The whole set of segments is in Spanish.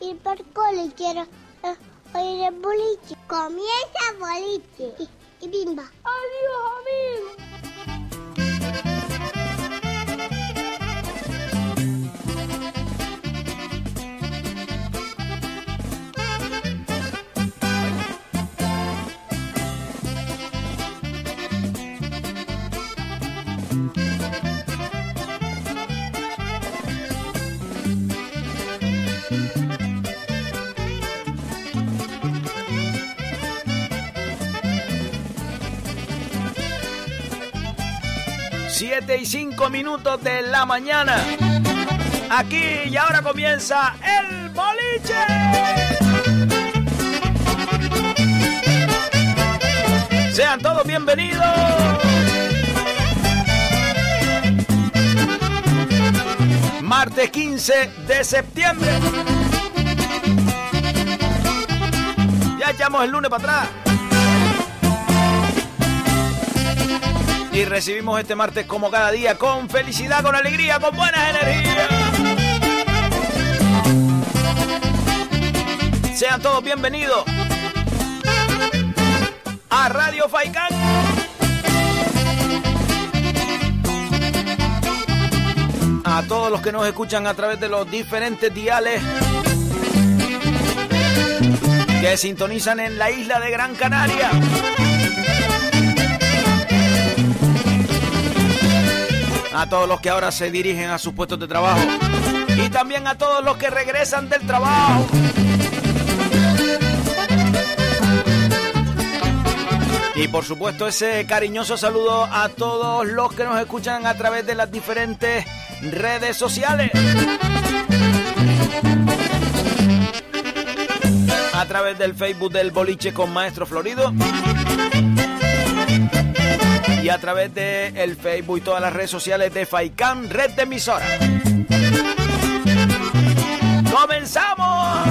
ir por cole, quiero eh, oír el boliche. Comienza el boliche. Y bimba. Adiós, amigos. 7 y 5 minutos de la mañana. Aquí y ahora comienza el boliche. Sean todos bienvenidos. Martes 15 de septiembre. Ya echamos el lunes para atrás. Y recibimos este martes como cada día con felicidad, con alegría, con buenas energías. Sean todos bienvenidos a Radio Faikán. A todos los que nos escuchan a través de los diferentes diales que sintonizan en la isla de Gran Canaria. A todos los que ahora se dirigen a sus puestos de trabajo y también a todos los que regresan del trabajo. Y por supuesto ese cariñoso saludo a todos los que nos escuchan a través de las diferentes redes sociales. A través del Facebook del Boliche con Maestro Florido y a través de el Facebook y todas las redes sociales de Faikán, red de emisora. ¡Comenzamos!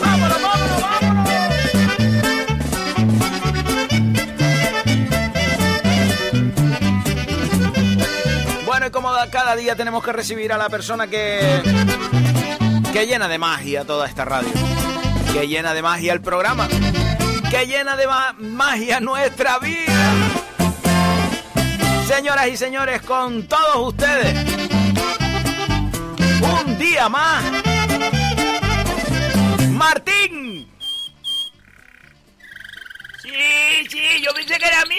¡Vámonos, vámonos, vámonos! Bueno, y como cada día tenemos que recibir a la persona que, que llena de magia toda esta radio, que llena de magia el programa, que llena de ma magia nuestra vida. Señoras y señores, con todos ustedes, un día más, Martín. Sí, sí, yo pensé que era a mí.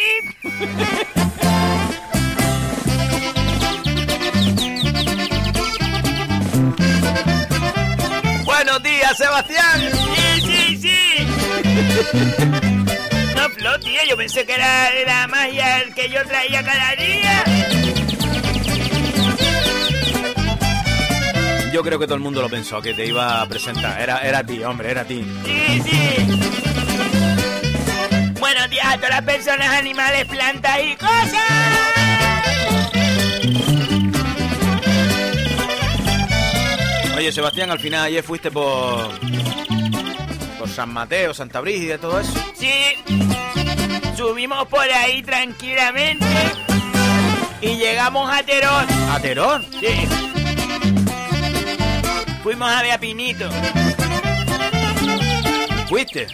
Buenos días, Sebastián. Sí, sí, sí. Tío, yo pensé que era la magia el que yo traía cada día. Yo creo que todo el mundo lo pensó, que te iba a presentar. Era, era a ti, hombre, era a ti. Sí, sí. Buenos días a todas las personas, animales, plantas y cosas. Oye, Sebastián, al final ayer fuiste por... Por San Mateo, Santa Brígida todo eso. Sí. Subimos por ahí tranquilamente y llegamos a Terón. ¿A Terón? Sí. Fuimos a ver a Pinito. ¿Fuiste?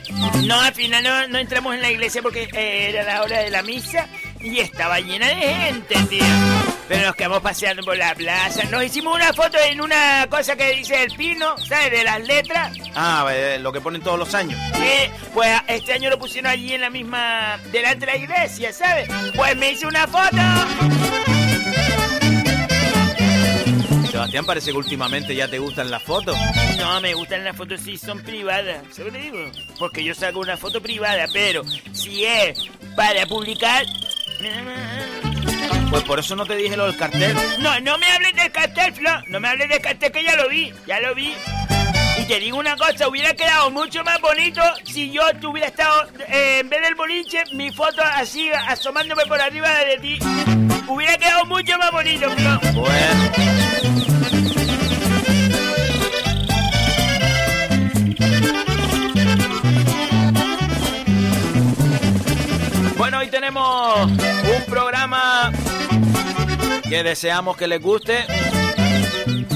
No, al final no, no entramos en la iglesia porque eh, era la hora de la misa y estaba llena de gente, tío. Pero nos quedamos paseando por la plaza. Nos hicimos una foto en una cosa que dice el pino, ¿sabes? De las letras. Ah, eh, lo que ponen todos los años. Sí, pues este año lo pusieron allí en la misma... delante de la iglesia, ¿sabes? Pues me hice una foto. Sebastián, parece que últimamente ya te gustan las fotos. No, me gustan las fotos si son privadas. ¿Sabes lo que digo? Porque yo saco una foto privada, pero si es para publicar... Pues por eso no te dije lo del cartel. No, no me hables del cartel, Flo. No me hables del cartel que ya lo vi. Ya lo vi. Y te digo una cosa, hubiera quedado mucho más bonito si yo tuviera estado, eh, en vez del boliche, mi foto así, asomándome por arriba de ti. Hubiera quedado mucho más bonito, Flo. Bueno. Tenemos un programa que deseamos que les guste,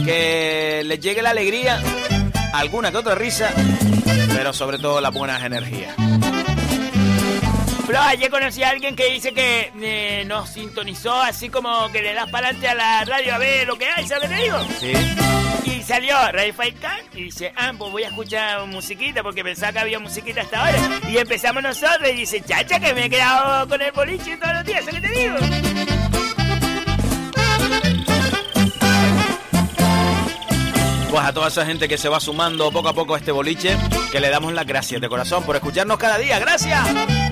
que les llegue la alegría, alguna que otra risa, pero sobre todo las buenas energías. Pero ayer conocí a alguien que dice que eh, nos sintonizó así como que le das para adelante a la radio a ver lo que hay, ¿sabes digo? Sí. Y salió Ray Khan y dice, ah, pues voy a escuchar musiquita porque pensaba que había musiquita hasta ahora. Y empezamos nosotros y dice, chacha, que me he quedado con el boliche todos los días, ¿sabes qué te digo? Pues a toda esa gente que se va sumando poco a poco a este boliche, que le damos las gracias de corazón por escucharnos cada día. ¡Gracias!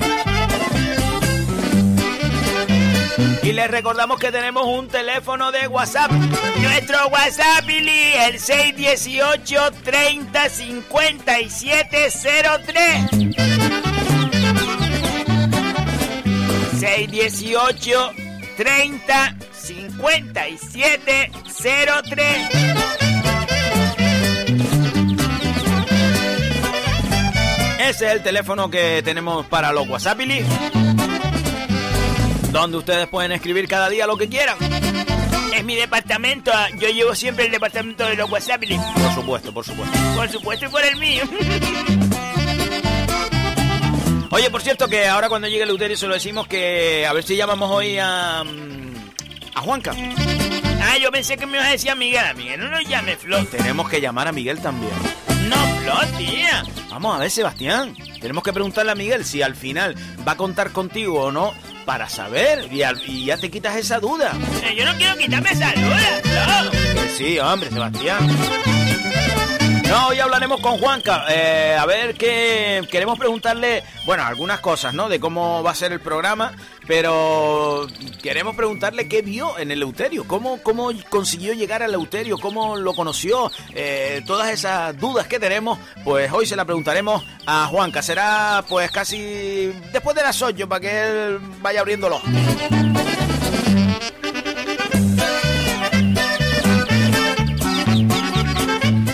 Y les recordamos que tenemos un teléfono de WhatsApp. Nuestro WhatsApp, Billy, el 618 30 57 03. 618 30 57 03. Ese es el teléfono que tenemos para los WhatsApp, Billy donde ustedes pueden escribir cada día lo que quieran. Es mi departamento, yo llevo siempre el departamento de los WhatsApp. Por supuesto, por supuesto. Por supuesto y por el mío. Oye, por cierto, que ahora cuando llegue el Euterio se lo decimos que a ver si llamamos hoy a. Mm, a Juanca. Ah, yo pensé que me ibas a decir a Miguel. A Miguel no nos llame, Flo. Tenemos que llamar a Miguel también. No, tía. Vamos a ver, Sebastián. Tenemos que preguntarle a Miguel si al final va a contar contigo o no para saber y, ya te quitas esa duda. Eh, yo no quiero quitarme esa duda, no. Sí, hombre, Sebastián. No, hoy hablaremos con Juanca. Eh, a ver qué queremos preguntarle, bueno, algunas cosas, ¿no? De cómo va a ser el programa, pero queremos preguntarle qué vio en el Euterio, cómo, cómo consiguió llegar al Euterio, cómo lo conoció, eh, todas esas dudas que tenemos, pues hoy se la preguntaremos a Juanca. Será pues casi después de las 8 para que él vaya abriéndolo.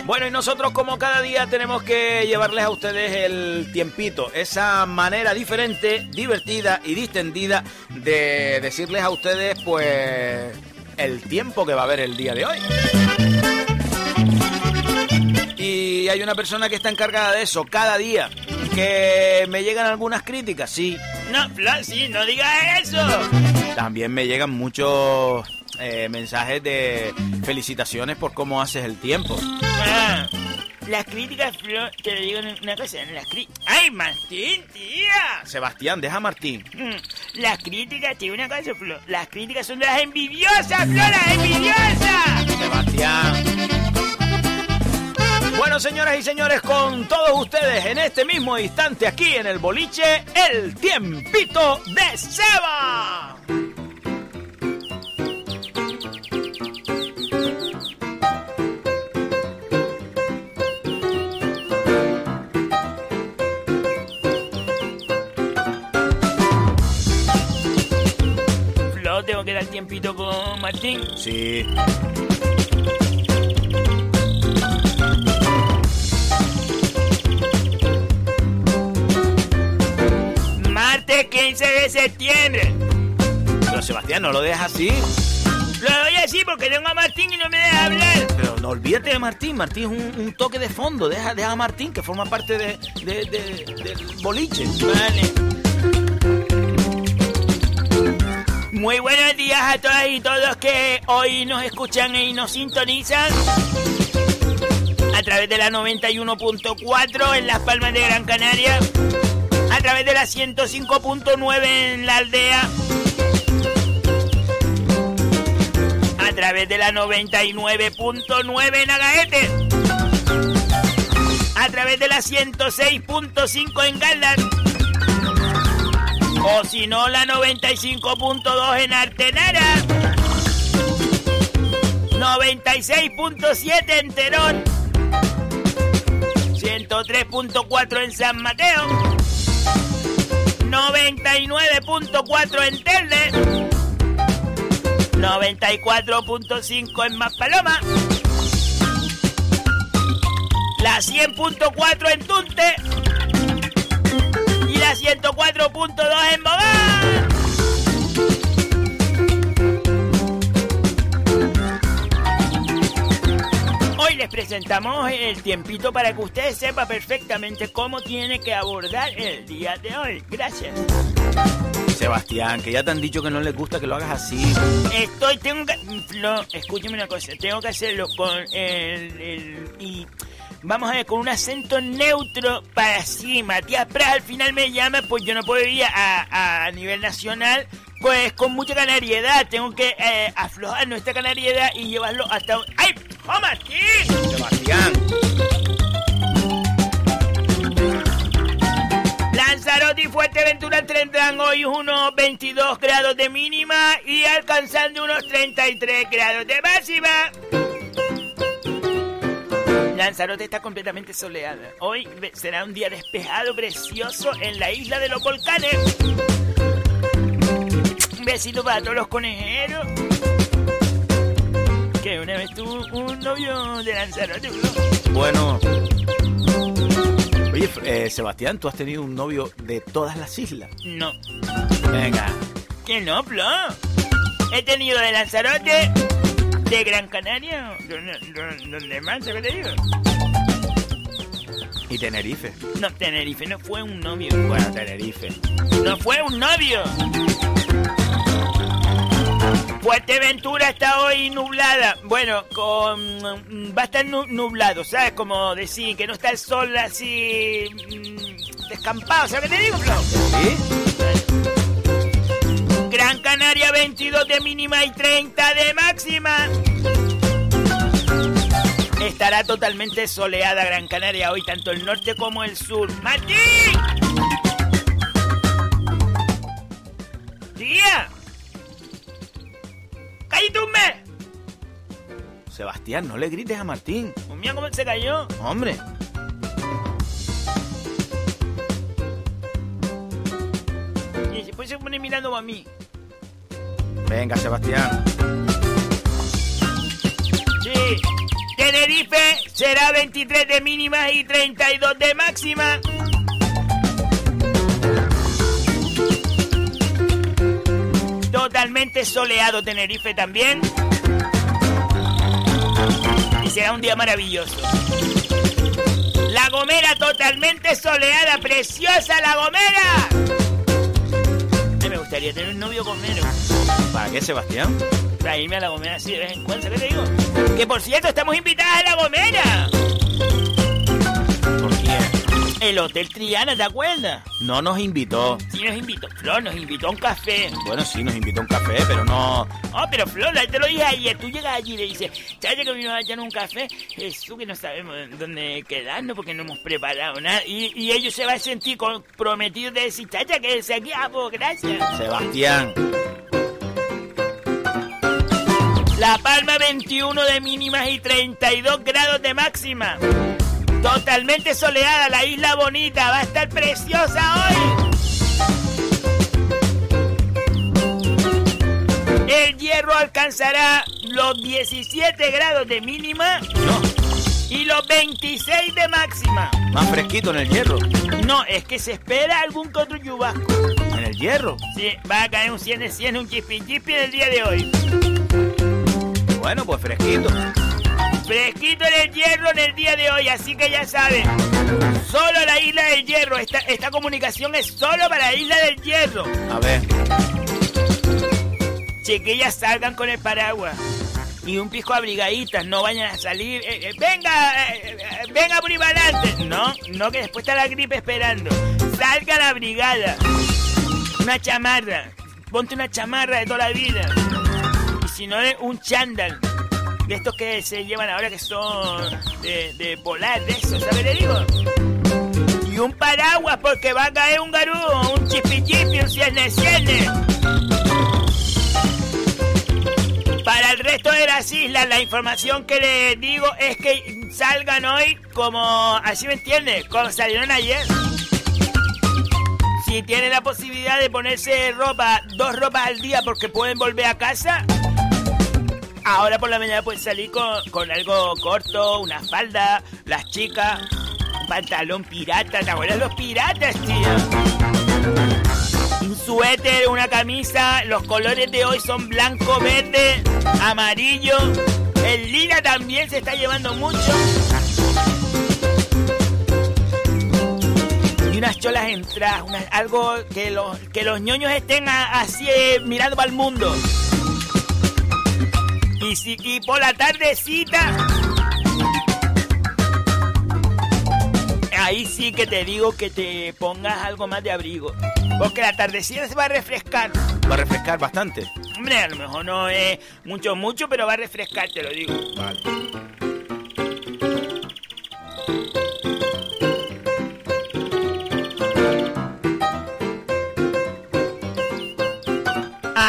Bueno, y nosotros como cada día tenemos que llevarles a ustedes el tiempito, esa manera diferente, divertida y distendida de decirles a ustedes pues el tiempo que va a haber el día de hoy. Y hay una persona que está encargada de eso cada día. Que me llegan algunas críticas, sí. No, sí, no digas eso. También me llegan muchos eh, mensajes de felicitaciones por cómo haces el tiempo. Ah, las críticas, te lo digo una cosa, las ¡Ay, Martín, tía! Sebastián, deja a Martín. Mm, las críticas, te digo una cosa, Flo, las críticas son de las envidiosas, Flo, las envidiosas. Sebastián. Bueno, señoras y señores, con todos ustedes en este mismo instante aquí en el boliche, el tiempito de Seba. Dar tiempito con Martín. Sí. Martes 15 de septiembre. Pero Sebastián, no lo dejas así. Lo doy así porque tengo a Martín y no me deja hablar. Pero no olvídate de Martín. Martín es un, toque de fondo. Deja, deja, a Martín, que forma parte de, de, del boliche. Vale. Muy buenos días a todas y todos que hoy nos escuchan y nos sintonizan a través de la 91.4 en Las Palmas de Gran Canaria, a través de la 105.9 en la aldea, a través de la 99.9 en Agaete, a través de la 106.5 en Galdar o si no, la 95.2 en Artenara. 96.7 en Terón. 103.4 en San Mateo. 99.4 en Telde. 94.5 en Maspaloma. La 100.4 en Tunte. Presentamos el tiempito para que usted sepa perfectamente cómo tiene que abordar el día de hoy. Gracias. Sebastián, que ya te han dicho que no les gusta que lo hagas así. Estoy, tengo que... No, escúcheme una cosa, tengo que hacerlo con el... el y vamos a ver, con un acento neutro para sí. Matías Pras al final me llama, pues yo no puedo ir a, a nivel nacional, pues con mucha canariedad. Tengo que eh, aflojar nuestra canariedad y llevarlo hasta... ¡Ay! ¡Oh, Martín! Sebastián. Lanzarote y Fuerteventura tendrán hoy unos 22 grados de mínima y alcanzando unos 33 grados de máxima. Lanzarote está completamente soleada. Hoy será un día despejado, precioso en la isla de los volcanes. Un besito para todos los conejeros. Que una vez tuvo un novio de Lanzarote, Bueno. Oye, eh, Sebastián, ¿tú has tenido un novio de todas las islas? No. Venga. ¿Que no, Plo? He tenido de Lanzarote, de Gran Canaria, donde más, ¿qué te digo? ¿Y Tenerife? No, Tenerife no fue un novio. Bueno, Tenerife. No fue un novio. Fuerteventura está hoy nublada. Bueno, con mm, va a estar nublado, ¿sabes? Como decir que no está el sol así mm, descampado, ¿sabes qué te digo, Flo? ¿Sí? Gran Canaria 22 de mínima y 30 de máxima. Estará totalmente soleada Gran Canaria hoy, tanto el norte como el sur. ¡Martín! ¡Tía! ¡Cállate un mes! Sebastián, no le grites a Martín. Mira cómo se cayó. Hombre. Y después se pone mirando a mí. Venga, Sebastián. Sí. Tenerife será 23 de mínima y 32 de máxima. Totalmente soleado Tenerife también. Y será un día maravilloso. La Gomera totalmente soleada, preciosa La Gomera. me gustaría tener un novio gomero. ¿Para qué, Sebastián? Para irme a La Gomera así de vez en cuando, ¿qué te digo? Que por cierto, estamos invitadas a La Gomera. El Hotel Triana, ¿te acuerdas? No nos invitó. Sí nos invitó. Flor nos invitó a un café. Bueno, sí, nos invitó a un café, pero no... Oh, pero Flor, te lo dije ayer. Tú llegas allí y le dices, ¿sabes que vino a echar un café? Jesús, que no sabemos dónde quedarnos porque no hemos preparado nada. Y, ellos se van a sentir comprometidos de decir, chacha, que se aquí, ah, pues, gracias. Sebastián. La Palma 21 de mínimas y 32 grados de máxima. Totalmente soleada, la isla bonita, va a estar preciosa hoy. El hierro alcanzará los 17 grados de mínima y los 26 de máxima. Más fresquito en el hierro. No, es que se espera algún otro chubasco. ¿En el hierro? Sí, va a caer un 100 de 100, un chispi chispi en el día de hoy. Bueno, pues fresquito. Fresquito en el hierro en el día de hoy, así que ya saben. Solo la isla del hierro. Esta, esta comunicación es solo para la isla del hierro. A ver. Chiquillas, salgan con el paraguas. Y un pisco abrigaditas, no vayan a salir. Eh, eh, venga, eh, venga por adelante. No, no, que después está la gripe esperando. Salgan abrigada. Una chamarra. Ponte una chamarra de toda la vida. Y si no, un chándal de estos que se llevan ahora que son de, polar, de eso, ¿sabes le digo? Y un paraguas porque va a caer un garú, un chipi un cierne cierne. Para el resto de las islas, la información que les digo es que salgan hoy como, así me entiendes, como salieron ayer. Si tienen la posibilidad de ponerse ropa, dos ropas al día porque pueden volver a casa, Ahora por la mañana puedes salir con, algo corto, una falda, las chicas, un pantalón pirata. ¿Te acuerdas los piratas, tío? Un suéter, una camisa. Los colores de hoy son blanco, verde, amarillo. El lila también se está llevando mucho. Y unas cholas entradas, algo que los, que los ñoños estén así eh, mirando para el mundo. Y, si, y por la tardecita ahí sí que te digo que te pongas algo más de abrigo. Porque la tardecita se va a refrescar. Va a refrescar bastante. Hombre, a lo mejor no es mucho, mucho, pero va a refrescar, te lo digo. Vale.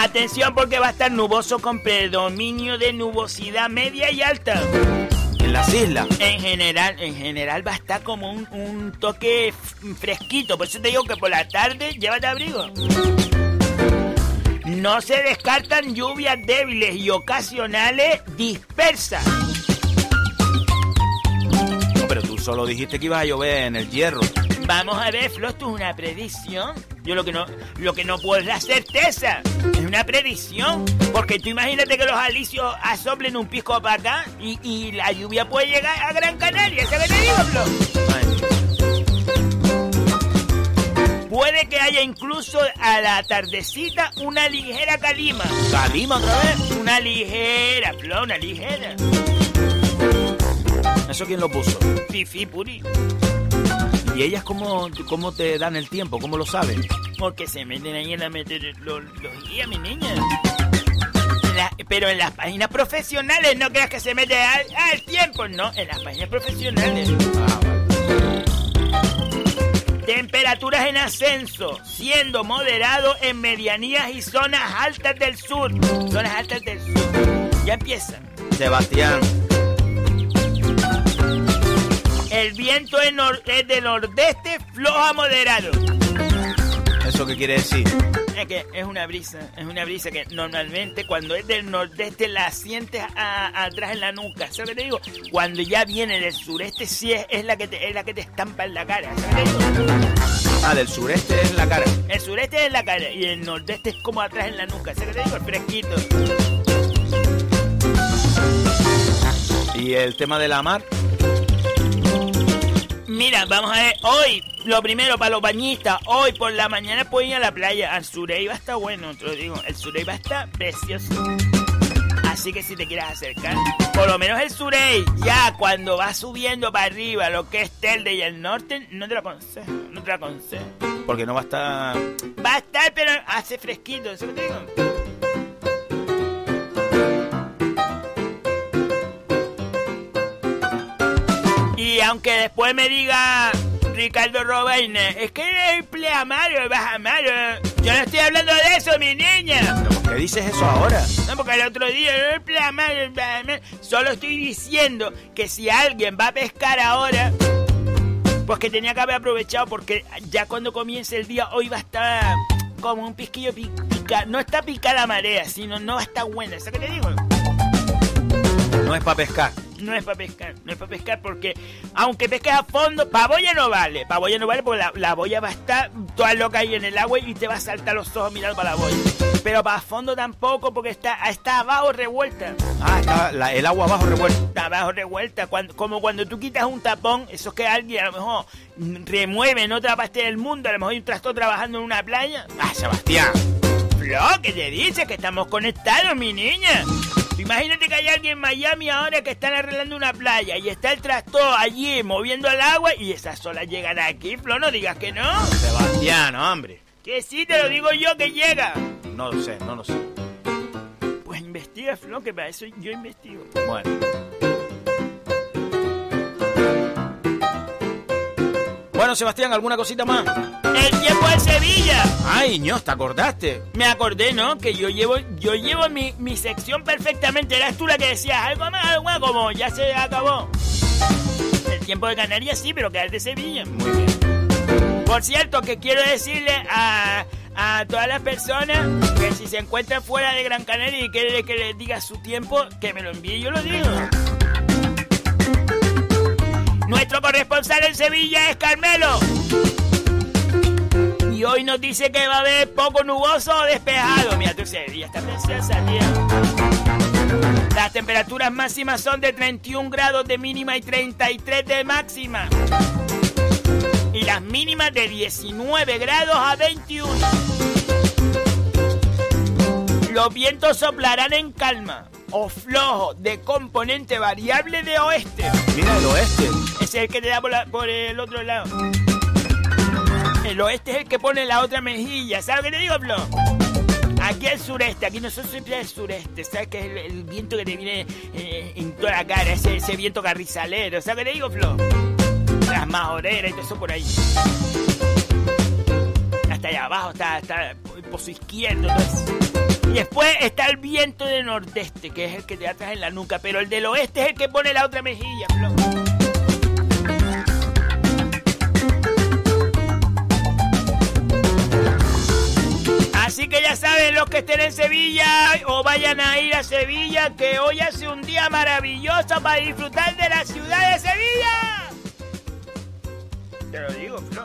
Atención porque va a estar nuboso con predominio de nubosidad media y alta las islas. En general, en general va a estar como un, toque fresquito. Por eso te digo que por la tarde llévate abrigo. No se descartan lluvias débiles y ocasionales dispersas. No, pero tú solo dijiste que iba a llover en el hierro. Vamos a ver, Flo, esto es una predicción. Yo lo que no, lo que no puedo es la certeza. Es una predicción. Porque tú imagínate que los alicios asoplen un pisco para acá y, la lluvia puede llegar a Gran Canaria. ¿Sabes qué Flo? Puede que haya incluso a la tardecita una ligera calima. ¿Calima otra vez? Una ligera, Flo, una ligera. ¿Eso quién lo puso? Fifi Puri. ¿Y ellas cómo, cómo te dan el tiempo? ¿Cómo lo saben? Porque se meten ahí en la meter los, guías, mi niña. pero en las páginas profesionales, no creas que se mete al, tiempo, no, en las páginas profesionales. Ah, Temperaturas en ascenso, siendo moderado en medianías y zonas altas del sur. Zonas altas del sur. Ya empiezan. Sebastián, el viento es, de nordeste flojo a moderado. ¿Eso qué quiere decir? Es que es una brisa, es una brisa que normalmente cuando es del nordeste la sientes atrás en la nuca. ¿Sabes que te digo? Cuando ya viene del sureste sí es, la, que te, es la que te estampa en la cara. ¿Sabes lo que digo? Ah, del sureste es la cara. El sureste es la cara y el nordeste es como atrás en la nuca. ¿Sabes que te digo? El fresquito. ¿Y el tema de la mar? Mira, vamos a ver, hoy, lo primero para los bañistas, hoy por la mañana pueden ir a la playa. Al Surey va a estar bueno, te lo digo, el Surey va a estar precioso. Así que si te quieres acercar, por lo menos el Surey, ya cuando va subiendo para arriba, lo que es Telde y el norte, no te lo aconsejo, no te lo aconsejo. Porque no va a estar... Va a estar, pero hace fresquito, ¿eso te digo? Y aunque después me diga Ricardo Robaine, es que eres pleamario, vas a. Yo no estoy hablando de eso, mi niña. ¿Por qué dices eso ahora? No, porque el otro día no pleamario, Solo estoy diciendo que si alguien va a pescar ahora, pues que tenía que haber aprovechado porque ya cuando comience el día hoy va a estar como un pisquillo pica, no está picada la marea, sino no va a estar buena. ¿Sabes qué te digo? No es para pescar no es para pescar, no es para pescar porque aunque pesques a fondo, boya no vale, boya no vale porque la, boya va a estar toda loca ahí en el agua y te va a saltar los ojos mirando para la boya. Pero para fondo tampoco porque está, está abajo revuelta. Ah, está el agua abajo revuelta. Está abajo revuelta, como cuando tú quitas un tapón, eso es que alguien a lo mejor remueve en otra parte del mundo, a lo mejor hay un trastorno trabajando en una playa. Ah, Sebastián. Flo, ¿qué te dice? Que estamos conectados, mi niña. Imagínate que hay alguien en Miami ahora que están arreglando una playa y está el trastor allí moviendo el agua y esas olas llegan aquí, Flo, no digas que no. Sebastián, hombre. Que sí, te lo digo yo que llega. No lo sé, no lo sé. Pues investiga, Flo, que para eso yo investigo. Bueno. Sebastián, ¿alguna cosita más? El tiempo de Sevilla. Ay, ño, ¿te acordaste? Me acordé, ¿no? Que yo llevo, yo llevo mi, mi sección perfectamente. Eras tú la que decías algo más, algo más, como ya se acabó. El tiempo de Canarias sí, pero que es de Sevilla. Muy bien. Por cierto, que quiero decirle a, a todas las personas que si se encuentran fuera de Gran Canaria y quiere que les diga su tiempo, que me lo envíe yo lo digo. Nuestro corresponsal en Sevilla es Carmelo. Y hoy nos dice que va a haber poco nuboso o despejado. Mira, tu Sevilla está preciosa, tía. Las temperaturas máximas son de 31 grados de mínima y 33 de máxima. Y las mínimas de 19 grados a 21. Los vientos soplarán en calma o flojo de componente variable de oeste. Mira el oeste. Ese es el que te da por, la- por el otro lado. El oeste es el que pone la otra mejilla. ¿Sabes qué te digo, Flo? Aquí el sureste, aquí nosotros siempre el sureste, ¿sabes? Que es el, el viento que te viene eh, en toda la cara, ese, ese viento carrizalero. ¿Sabes qué te digo, Flo? Las majoreras y todo eso por ahí. Hasta allá abajo está, está por su izquierdo, todo eso. Y después está el viento del nordeste, que es el que te atrás en la nuca, pero el del oeste es el que pone la otra mejilla, Flo. Así que ya saben los que estén en Sevilla o vayan a ir a Sevilla, que hoy hace un día maravilloso para disfrutar de la ciudad de Sevilla. Te lo digo, Flo.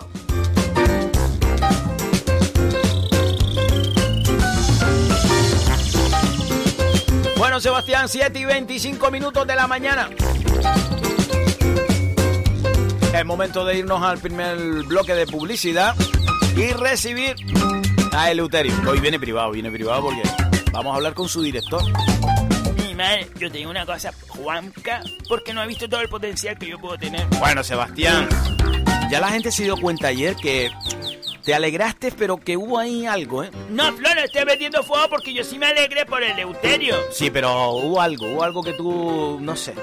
Bueno, Sebastián, 7 y 25 minutos de la mañana. Es momento de irnos al primer bloque de publicidad y recibir a Eleuterio. Hoy viene privado, viene privado porque vamos a hablar con su director. Mi madre, yo te digo una cosa, Juanca, porque no ha visto todo el potencial que yo puedo tener. Bueno, Sebastián, ya la gente se dio cuenta ayer que te alegraste, pero que hubo ahí algo, ¿eh? No, Flo, no estoy metiendo fuego porque yo sí me alegré por el Euterio. Sí, pero hubo algo, hubo algo que tú, no sé.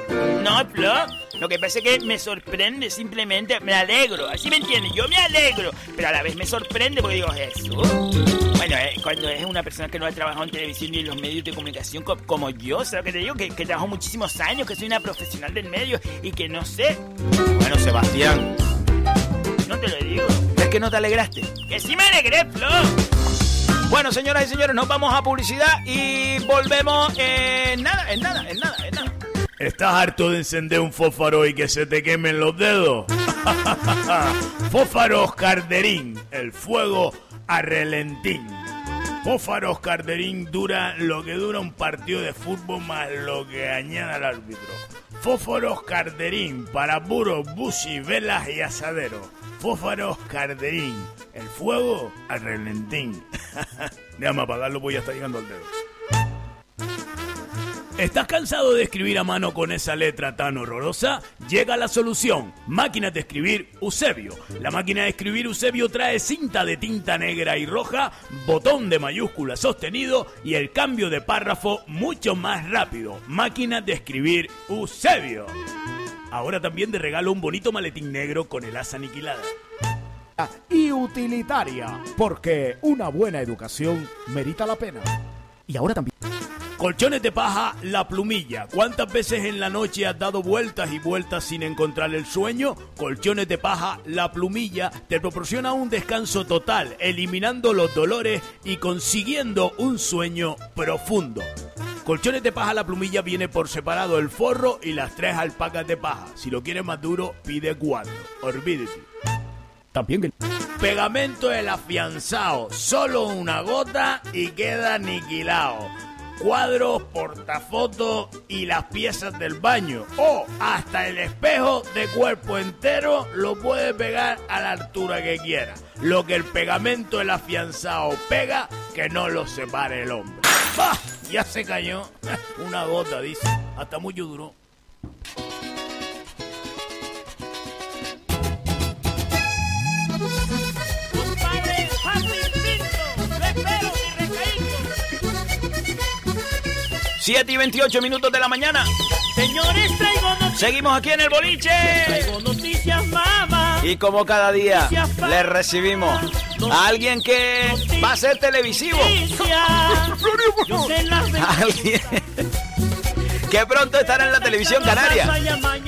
No, Flo. Lo que pasa es que me sorprende, simplemente me alegro. Así me entiendes, yo me alegro, pero a la vez me sorprende porque digo, Jesús. Bueno, eh, cuando es una persona que no ha trabajado en televisión y en los medios de comunicación co- como yo, ¿sabes lo que te digo? Que, que trabajo muchísimos años, que soy una profesional del medio y que no sé, Bueno, Sebastián, no te lo digo. ¿Es que no te alegraste? Que sí me alegré, Flo. Bueno, señoras y señores, nos vamos a publicidad y volvemos en nada, en nada, en nada, en nada. ¿Estás harto de encender un fósforo y que se te quemen los dedos? Fósforos Carderín, el fuego a relentín. Fósforos Carderín dura lo que dura un partido de fútbol más lo que añada el árbitro. Fósforos Carderín para puros, bushi, velas y asaderos. Fósforos Carderín, el fuego a relentín. Déjame apagarlo, pues ya está llegando al dedo. ¿Estás cansado de escribir a mano con esa letra tan horrorosa? Llega la solución. Máquinas de escribir Eusebio. La máquina de escribir Eusebio trae cinta de tinta negra y roja, botón de mayúscula sostenido y el cambio de párrafo mucho más rápido. Máquinas de escribir Eusebio. Ahora también de regalo un bonito maletín negro con el asa aniquilada. y utilitaria, porque una buena educación merita la pena. Y ahora también. Colchones de paja, la plumilla. ¿Cuántas veces en la noche has dado vueltas y vueltas sin encontrar el sueño? Colchones de paja, la plumilla te proporciona un descanso total, eliminando los dolores y consiguiendo un sueño profundo. Colchones de paja, la plumilla viene por separado el forro y las tres alpacas de paja. Si lo quieres más duro, pide cuatro. Olvídate. También el Pegamento el afianzado, solo una gota y queda aniquilado. Cuadros, portafotos y las piezas del baño. O hasta el espejo de cuerpo entero lo puede pegar a la altura que quiera. Lo que el pegamento el afianzado pega, que no lo separe el hombre. ¡Bah! Ya se cayó. Una gota, dice. Hasta mucho duró. 7 y 28 minutos de la mañana. Señores, traigo noticias, Seguimos aquí en el boliche. traigo noticias, mamá. Y como cada día, le recibimos alguien que va a ser televisivo. Alguien que pronto estará en la televisión canaria.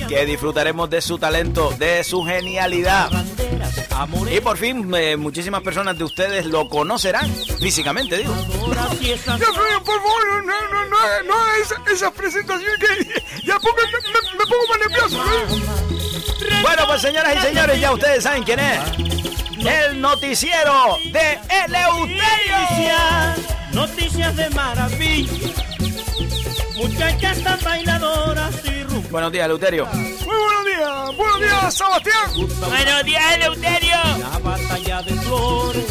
Que disfrutaremos de su talento, de su genialidad. Y por fin, eh, muchísimas personas de ustedes lo conocerán físicamente, digo. por favor, no, no, no, no, esa, esa presentación que ya pongo, me, me pongo más nervioso. Bueno, pues señoras y señores, ya ustedes saben quién es. El noticiero de Eleuterio. Noticias, noticias de maravilla. Muchachas tan bailadoras y rumbo. Buenos días, Eleuterio. Buenos días, Sebastián. Buenos días, Eleuterio. La batalla de flores.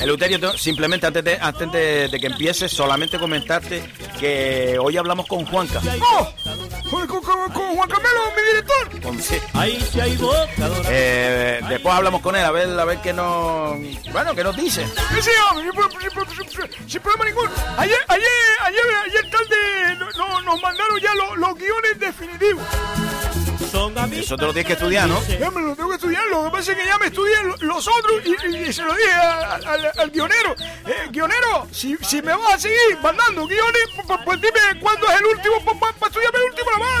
Eleuterio, te- simplemente antes, de, antes de, de que empieces, solamente comentarte que hoy hablamos con Juanca. ¡Oh! Con, con- Juan Carmelo, mi director. Con- sí. ahí sí hay. Eh, después hablamos con él a ver a ver qué nos bueno qué nos dice Sí, sí, hombre, sin, sin- sin- sin problema ninguno. Ayer, ayer, ayer, ayer tarde no- no- nos mandaron ya los, los guiones definitivos. Eso te lo tienes que estudiar no Ya me lo tengo que estudiar, lo que pasa es que ya me estudié lo- los otros y, y- y se lo dije al, al- al guionero. Eh, guionero, si, si me vas a seguir mandando guiones, pues, pues- pues dime cuándo es el último para estudiarme el último la mano.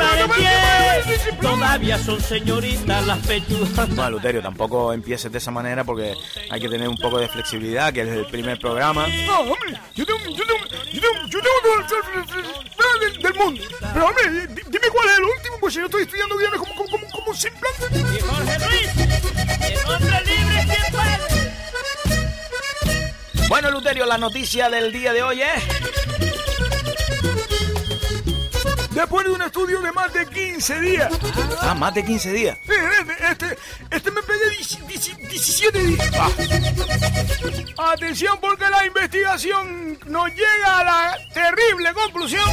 Todavía son señoritas las pechugas. no Eleuterio tampoco empieces de esa manera porque hay que tener un poco de flexibilidad que es el primer programa No, hombre, yo tengo, yo tengo, yo tengo, yo tengo todo el self- del, del mundo. Pero, hombre, di- dime cuál es el último, pues si yo estoy estudiando guiones como, como, como, como un simplante. Y Jorge Luis, el hombre libre siempre. bueno Eleuterio la noticia del día de hoy es Después de un estudio de más de 15 días. ah más de 15 días Sí, Este, este, este me pegué 10 17 días. Ah. Atención porque la investigación nos llega a la terrible conclusión.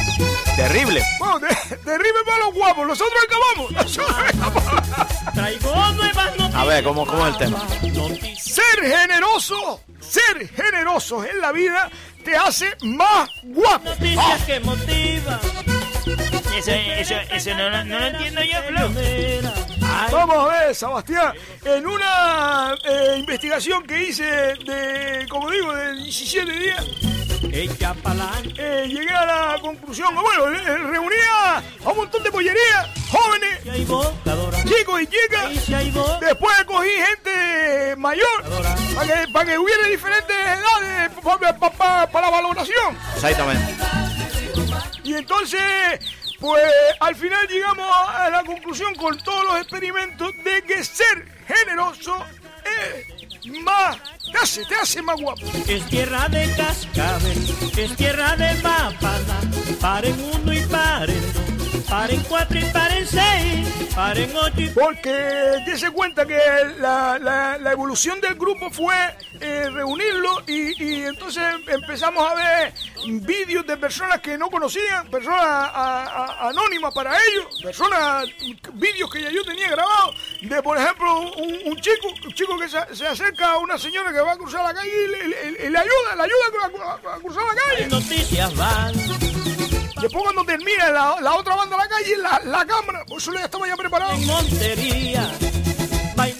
terrible Bueno, te- terrible para los guapos, nosotros acabamos. Nosotros acabamos. Traigo nuevas noticias. a ver cómo, cómo es el tema Noticias. Ser generoso, ser generoso en la vida te hace más guapo. Noticias que motivan. Eso, eso, eso no, lo- no lo entiendo yo, Flo. Vamos a ver, Sebastián, en una eh, investigación que hice de, como digo, de 17 días, eh, llegué a la conclusión, bueno, eh, reunía a un montón de pollerías, jóvenes, chicos y chicas. Después cogí gente mayor para que, para que hubiera diferentes edades para la valoración. exactamente Y entonces, pues al final llegamos a la conclusión con todos los experimentos de que ser generoso es más, te hace, te hace más guapo. Es tierra de cascabel, es tierra de papana. Paren uno y paren dos, paren cuatro y paren seis, paren ocho y Porque dése cuenta que la, la- la evolución del grupo fue eh, reunirlo y, y entonces empezamos a ver vídeos de personas que no conocían, personas a- a- anónimas para ellos, personas, vídeos que ya yo tenía grabados, de por ejemplo un, un chico, un chico que se, se acerca a una señora que va a cruzar la calle y le, le- le ayuda, le ayuda a, cruzar la calle. noticias van. Después cuando termina la, la otra banda de la calle, la, la cámara, por eso ya estaba ya preparado. En Montería,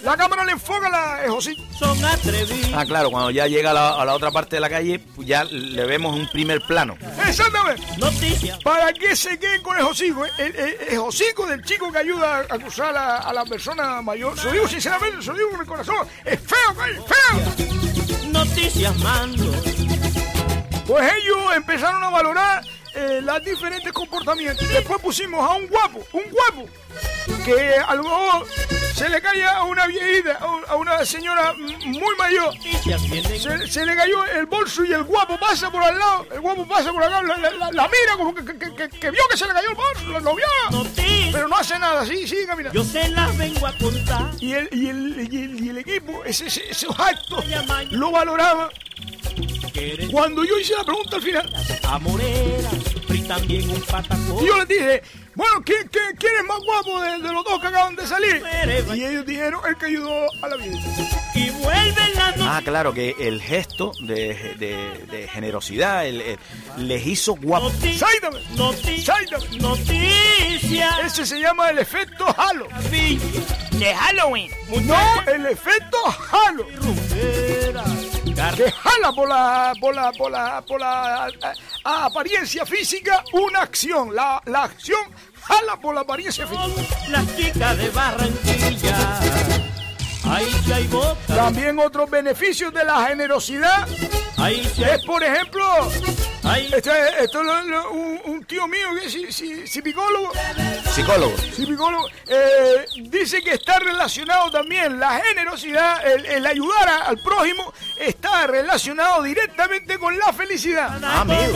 La cámara le enfoca la José. son atrevidos. ah claro cuando ya llega a la, a la otra parte de la calle pues ya le vemos un primer plano Exactamente. Noticias, Para que se queden con el hocico. ¿eh? El, el- el hocico del chico que ayuda a cruzar a, a la persona mayor. Se lo digo sinceramente, se lo digo con el corazón. Es feo, güey, feo. noticias mando. Pues ellos empezaron a valorar eh, los diferentes comportamientos. Después pusimos a un guapo, un guapo, que a lo mejor se le cae a una viejita, a un- a una señora muy mayor. Se, se le cayó el bolso y el guapo pasa por al lado. El guapo pasa por acá, la, la- la- la mira como que, que- que- que vio que se le cayó el bolso, lo, lo vio. Pero no hace nada, sí, sigue caminando. yo se las vengo a contar. Y el, y el, y el, y el equipo, ese, ese- esos actos, lo valoraba. Cuando yo hice la pregunta al final, también un patacón. y yo les dije, bueno, ¿quién, quién- quién es más guapo de, de los dos que acaban de salir? Y ellos dijeron, el que ayudó a la vida. Y vuelven las Ah, claro, que el gesto de, de- de generosidad el- el- les hizo guapo. noticias. Sáidame, Noticias. sáidame. Noticias. Ese se llama el efecto halo. De Halloween. No, el efecto halo. Que jala por la, por la, por la, por la eh, apariencia física una acción. La, la acción jala por la apariencia física. Las chicas de Barranquilla. Ahí sí hay boca. También otros beneficios de la generosidad Ahí sí hay es, por ejemplo, Este, esto lo- lo- un, un tío mío que es si- si- psicólogo, Psicólogo. psicólogo eh, dice que está relacionado también la generosidad, el, el ayudar a- al prójimo, está relacionado directamente con la felicidad. Con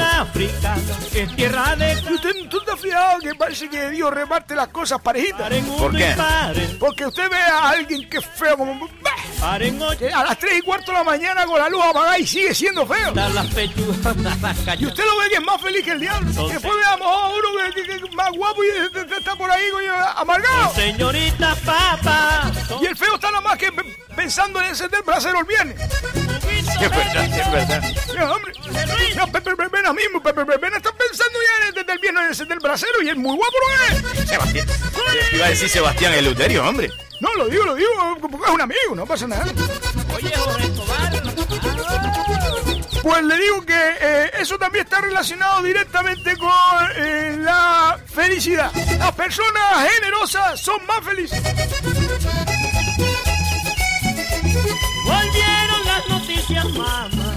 África, es tierra de ¿Y usted, ¿Tú te has fijado que parece que Dios reparte las cosas parejitas? ¿Por qué? Porque usted ve a alguien que es feo como... a las 3 y cuarto de la mañana con la luz apagada y sigue siendo feo. las pechugas, las Y usted lo ve que es más feliz que el diablo. Después veamos a uno que, que es más guapo y está por ahí coño, amargado. Señorita papa, Y el feo está nada más que pe- pensando en encender el brasero el viernes. Es verdad, es verdad. Ya, hombre. Ya, Pepe Verbena mismo, Pepe Verbena está pensando ya desde el viernes en encender el brasero y es muy guapo es. Sebastián. Iba a decir Sebastián Eleuterio, hombre. No, lo digo, lo digo, porque es un amigo, no pasa nada. oye Jorge Escobar, Pues le digo que eh, eso también está relacionado directamente con eh, la felicidad. Las personas generosas son más felices. volvieron las noticias mamá,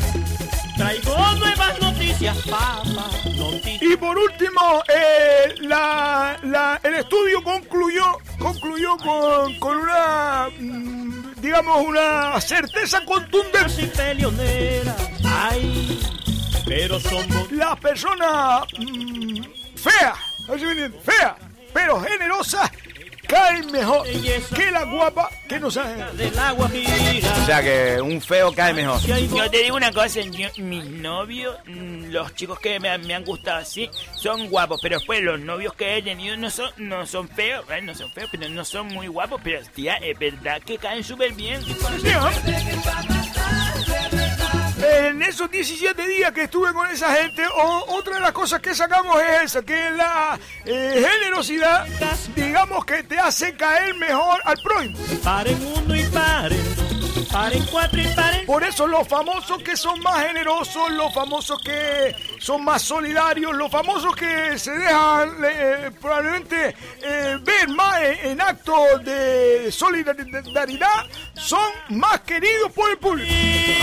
traigo nuevas noticias papa, noticias. Y por último, eh, la- la- el estudio concluyó, concluyó con, con una, mm, digamos, una certeza contundente. y peleonera, ay, pero bo- Las personas mm, feas, feas, pero generosas, caen mejor que la guapa que no sabe. del agua O mira. sea que un feo cae mejor. Yo te digo una cosa, yo- mis novios, mm, los chicos que me, han- me han gustado así, son guapos, pero después los novios que he tenido no son, no son feos, eh, no son feos, pero no son muy guapos, pero tía, es verdad que caen súper bien. Sí. En esos 17 días que estuve con esa gente, otra de las cosas que sacamos es esa, que la eh, generosidad, digamos que te hace caer mejor al prójimo. Paren uno y paren dos, paren cuatro y paren Por eso los famosos que son más generosos, los famosos que son más solidarios, los famosos que se dejan eh, probablemente eh, ver más en, en actos de solidaridad, son más queridos por el público.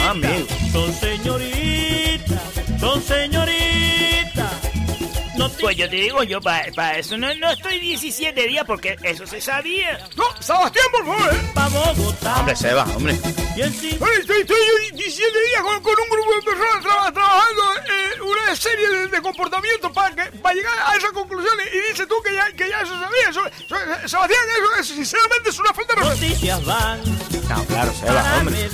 Amigo. Son señoritas, son señoritas. No te Pues yo te digo, yo para eso no, no estoy 17 días porque eso se sabía. No, Sebastián, por favor. ¿eh? pa' Bogotá. Hombre, Seba, hombre. El sí- Estoy, estoy yo 17 días con, con un grupo de personas traba- trabajando en una serie de, de comportamientos para, que, para llegar a esas conclusiones y dices tú que ya, que ya eso sabía. Eso, eso- Sebastián, eso, es- sinceramente es una falta de respeto. noticias van No, claro, Seba, hombre.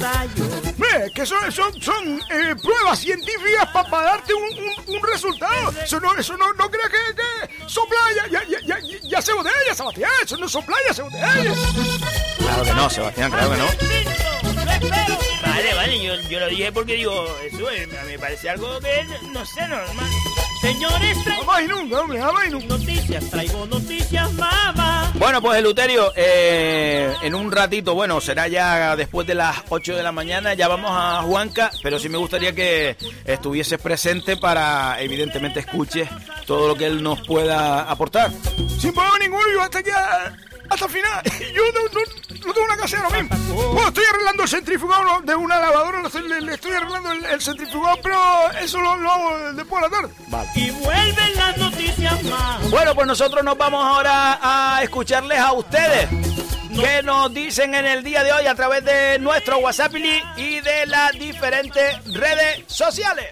Ve, que son, son, son eh, pruebas científicas para darte un, un- un resultado. Eso no, eso no, no creas que, que son playas, ya, ya, ya, ya, ya se botella, Sebastián. Eso no son playas, se botellas. Claro que no, Sebastián, claro que no. Vale, vale, yo, yo lo dije porque digo, eso eh, me parece algo que, no sé, normal. Señores, traigo Jamás y nunca, hombre, jamás y nunca. noticias, traigo noticias, mamá. Bueno, pues Eleuterio, eh, en un ratito, bueno, será ya después de las 8 de la mañana, ya vamos a Juanca, pero sí me gustaría que estuvieses presente para, evidentemente, escuches todo lo que él nos pueda aportar. Sin problema ninguno, yo hasta aquí, a- hasta el final. Yo no, no, no tengo una casa ahora mismo. Bueno, estoy arreglando el centrifugado ¿no? de una lavadora, lo le, le estoy arreglando el, el centrifugado, pero eso lo, lo hago después de la tarde. Y vuelven las noticias, mamá. Bueno, pues nosotros nos vamos ahora a escucharles a ustedes. ¿Qué nos dicen en el día de hoy a través de nuestro WhatsApp y de las diferentes redes sociales?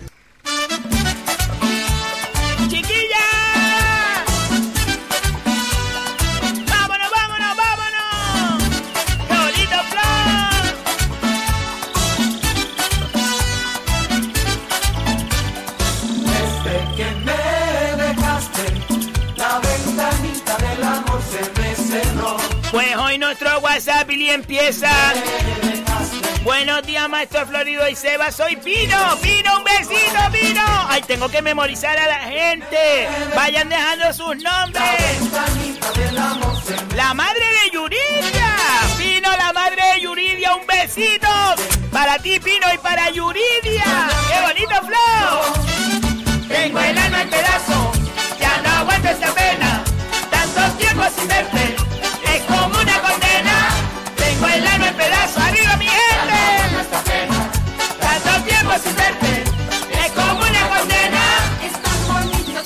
Nuestro WhatsApp y empieza. Buenos días, maestro Florido y Seba. Soy Pino. Pino, un besito, Pino. Ay, tengo que memorizar a la gente. Vayan dejando sus nombres. La madre de Yuridia. Pino, la madre de Yuridia. Un besito. Para ti, Pino, y para Yuridia. ¡Qué bonito flow! Tengo el alma en pedazos. Ya no aguanto esta pena. Tanto tiempo sin verte. Es como una condena.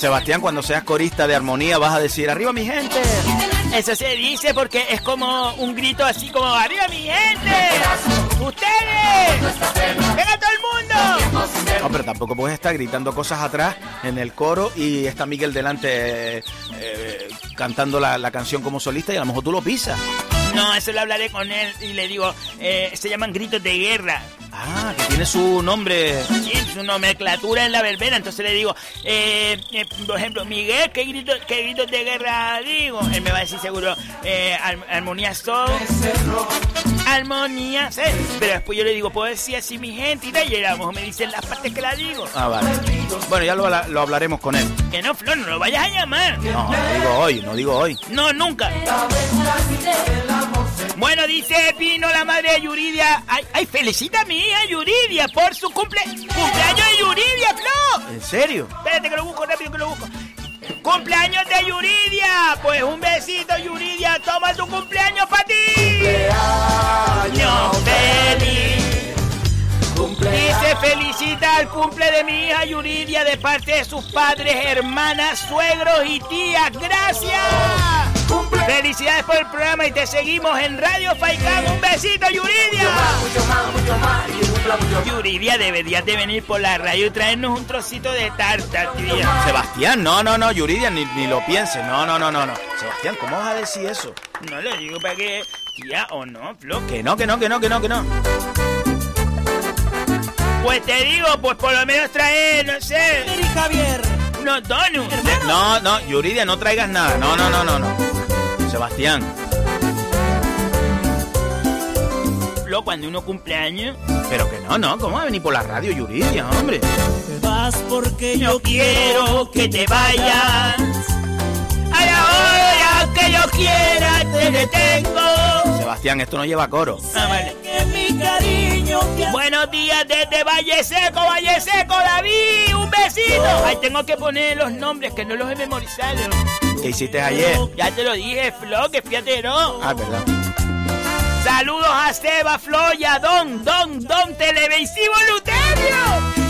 Sebastián, cuando seas corista de armonía vas a decir, arriba mi gente. Eso se dice porque es como un grito así como ¡Arriba mi gente! ¡Ustedes! ¡Venga todo el mundo! No, pero tampoco puedes estar gritando cosas atrás en el coro y está Miguel delante eh, eh, cantando la, la canción como solista y a lo mejor tú lo pisas. No, eso lo hablaré con él y le digo, eh, se llaman gritos de guerra. Ah, que tiene su nombre. Sí, su nomenclatura en la verbena. Entonces le digo, eh, eh, por ejemplo, Miguel, ¿qué gritos qué gritos de guerra digo? Él me va a decir seguro, eh, armonía son. Armonía, ¿sí? Pero después yo le digo, ¿puedo decir así mi gente? Y a lo mejor me dicen las partes que la digo. Ah, vale. Bueno, ya lo, lo hablaremos con él. Que no, Flor, no lo vayas a llamar. No, no digo hoy, no digo hoy. No, nunca. Bueno, dice Pino, la madre de Yuridia. Ay, ay, felicita a mi hija Yuridia por su cumple... cumpleaños de Yuridia, Flo. ¿En serio? Espérate que lo busco rápido, que lo busco. ¡Cumpleaños de Yuridia! Pues un besito, Yuridia. Toma tu cumpleaños para ti. ¡Cumpleaños feliz! Dice felicita al cumple de mi hija Yuridia de parte de sus padres, hermanas, suegros y tías. ¡Gracias! Felicidades por el programa y te seguimos en Radio Faikán. Un besito, Yuridia. Yuridia, deberías de venir por la radio y traernos un trocito de tarta, tía. Sebastián, no, no, no, Yuridia, ni, ni lo pienses. No, no, no, no, no. Sebastián, ¿cómo vas a decir eso? No lo digo para que tía o no, Flo. Que no, que no, que no, que no, que no. Pues te digo, pues por lo menos traer, no sé, Javier. donuts. No, no, Yuridia, no traigas nada. No, no, no, no, no. Sebastián, cuando uno cumple años, pero que no, no, ¿cómo va a venir por la radio, Yuridia, hombre? Te vas porque yo yo quiero que te vayas. A la hora que yo quiera te detengo. Sebastián, esto no lleva coro. Ah, vale. mi cariño que Buenos días desde Valle Seco, Valle Seco, David, un besito. Ahí tengo que poner los nombres que no los he memorizado. ¿Qué hiciste ayer? Ya te lo dije, Flo, que fíjate, ¿no? Ah, verdad. Saludos a Seba, Flo y a Don, Don, Don Televisivo Luterio.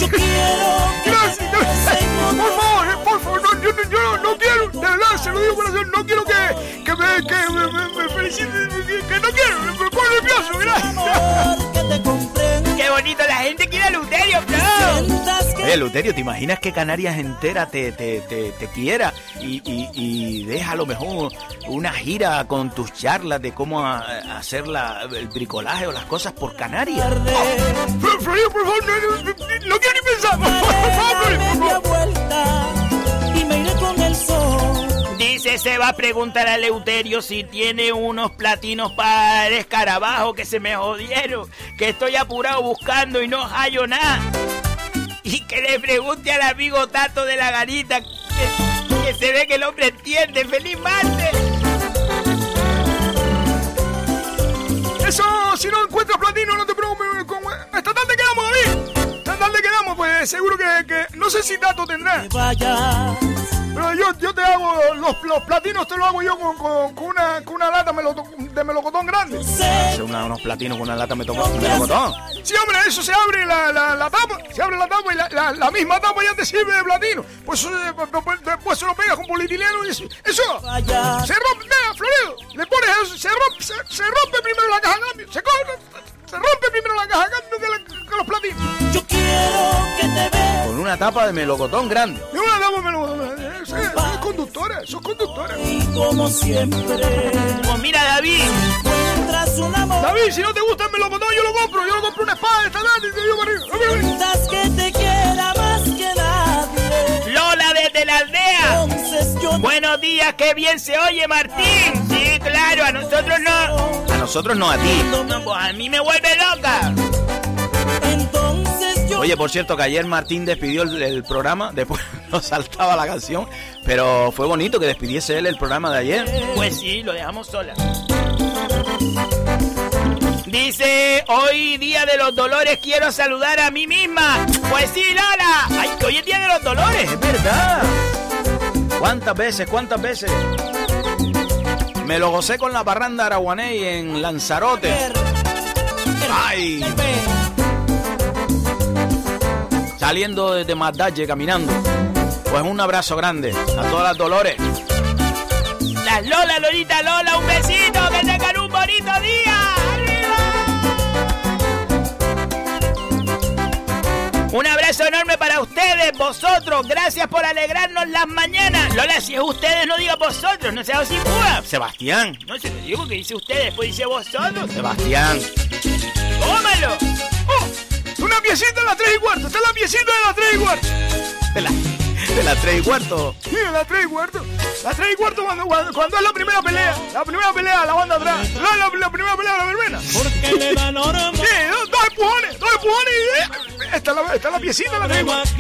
yo quiero que Gracias, gracias. Por favor, eh, por favor, no, yo, no- yo no, quiero, de verdad, se lo digo corazón, no quiero que, que me, que me, me, me feliciten, que no quiero, me pongo nervioso, gracias. Qué bonito, la gente quiere a Luterio, que Oye, Luterio, ¿te imaginas que Canarias entera te, te, te, te quiera y, y, y deja a lo mejor una gira con tus charlas de cómo a- a hacer la, el bricolaje o las cosas por Canarias? Por favor, no, no, no, no quiero ni pensar, por favor, por favor, Dice se va a preguntar a Leuterio si tiene unos platinos para el escarabajo que se me jodieron, que estoy apurado buscando y no hallo nada. Y que le pregunte al amigo Tato de la garita que, que se ve que el hombre entiende. ¡Feliz martes! Eso, si no encuentras platino, no te preocupes. Con, esta tarde quedamos, David. Esta tarde quedamos, pues seguro que, que no sé si dato tendrá. Que vayas Pero yo, yo te hago, los, los platinos te los hago yo con, con, con una, con una lata de melocotón grande. sé Hacer una- unos platinos con una lata me melocotón. Sí, hombre, eso se abre la, la, la tapa, se abre la tapa y la, la, misma tapa ya te sirve de platino. Pues eh, pues, pues, después se lo pegas con polietileno y eso, eso se rompe, mira, Florido, le pones eso, se rompe, se, se rompe primero la caja de cambio, se coge, se rompe primero la caja de cambio que, la- que los platinos. yo quiero que te veas Con una tapa de melocotón grande. Y una tapa me lo, eh, es, es conductora, eso es conductora. y como siempre Pues mira, David, David, si no te gusta el melocotón, yo lo compro, yo lo compro una espada esta tarde y te digo para arriba. Buenos días, qué bien se oye, Martín. Sí, claro, a nosotros no. A nosotros no, a ti. No, pues a mí me vuelve loca. entonces yo Oye, por cierto, que ayer Martín despidió el, el programa, después nos saltaba la canción, pero fue bonito que despidiese él el programa de ayer. Pues sí, lo dejamos sola. Dice, hoy día de los dolores quiero saludar a mí misma. Pues sí, Lola. Ay, que hoy es día de los dolores. Es verdad. ¿Cuántas veces, cuántas veces? Me lo gocé con la parranda araguaney en Lanzarote. Ay, saliendo desde Magdalle caminando Pues un abrazo grande a todas las Dolores. Las Lola, Lolita, Lola, un besito, Un abrazo enorme para ustedes, vosotros. Gracias por alegrarnos las mañanas. Lola, si es ustedes, no diga vosotros, no sea sin Sebastián. No se lo digo que dice ustedes, después dice vosotros. Sebastián. ¡Tómalo! ¡Oh! Una piecita de las 3 y cuarto. Está la piecita de las 3 y cuarto. De la, de las 3 y cuarto. Sí, de las 3 y cuarto. Las 3 y cuarto cuando, cuando, cuando, es la primera pelea. La primera pelea, la banda atrás. La, la, la primera pelea, la verbena. Porque le dan. Sí, dos, dos empujones, dos empujones y... Eh, esta es la, esta es la piecita de la 3 y cuarto.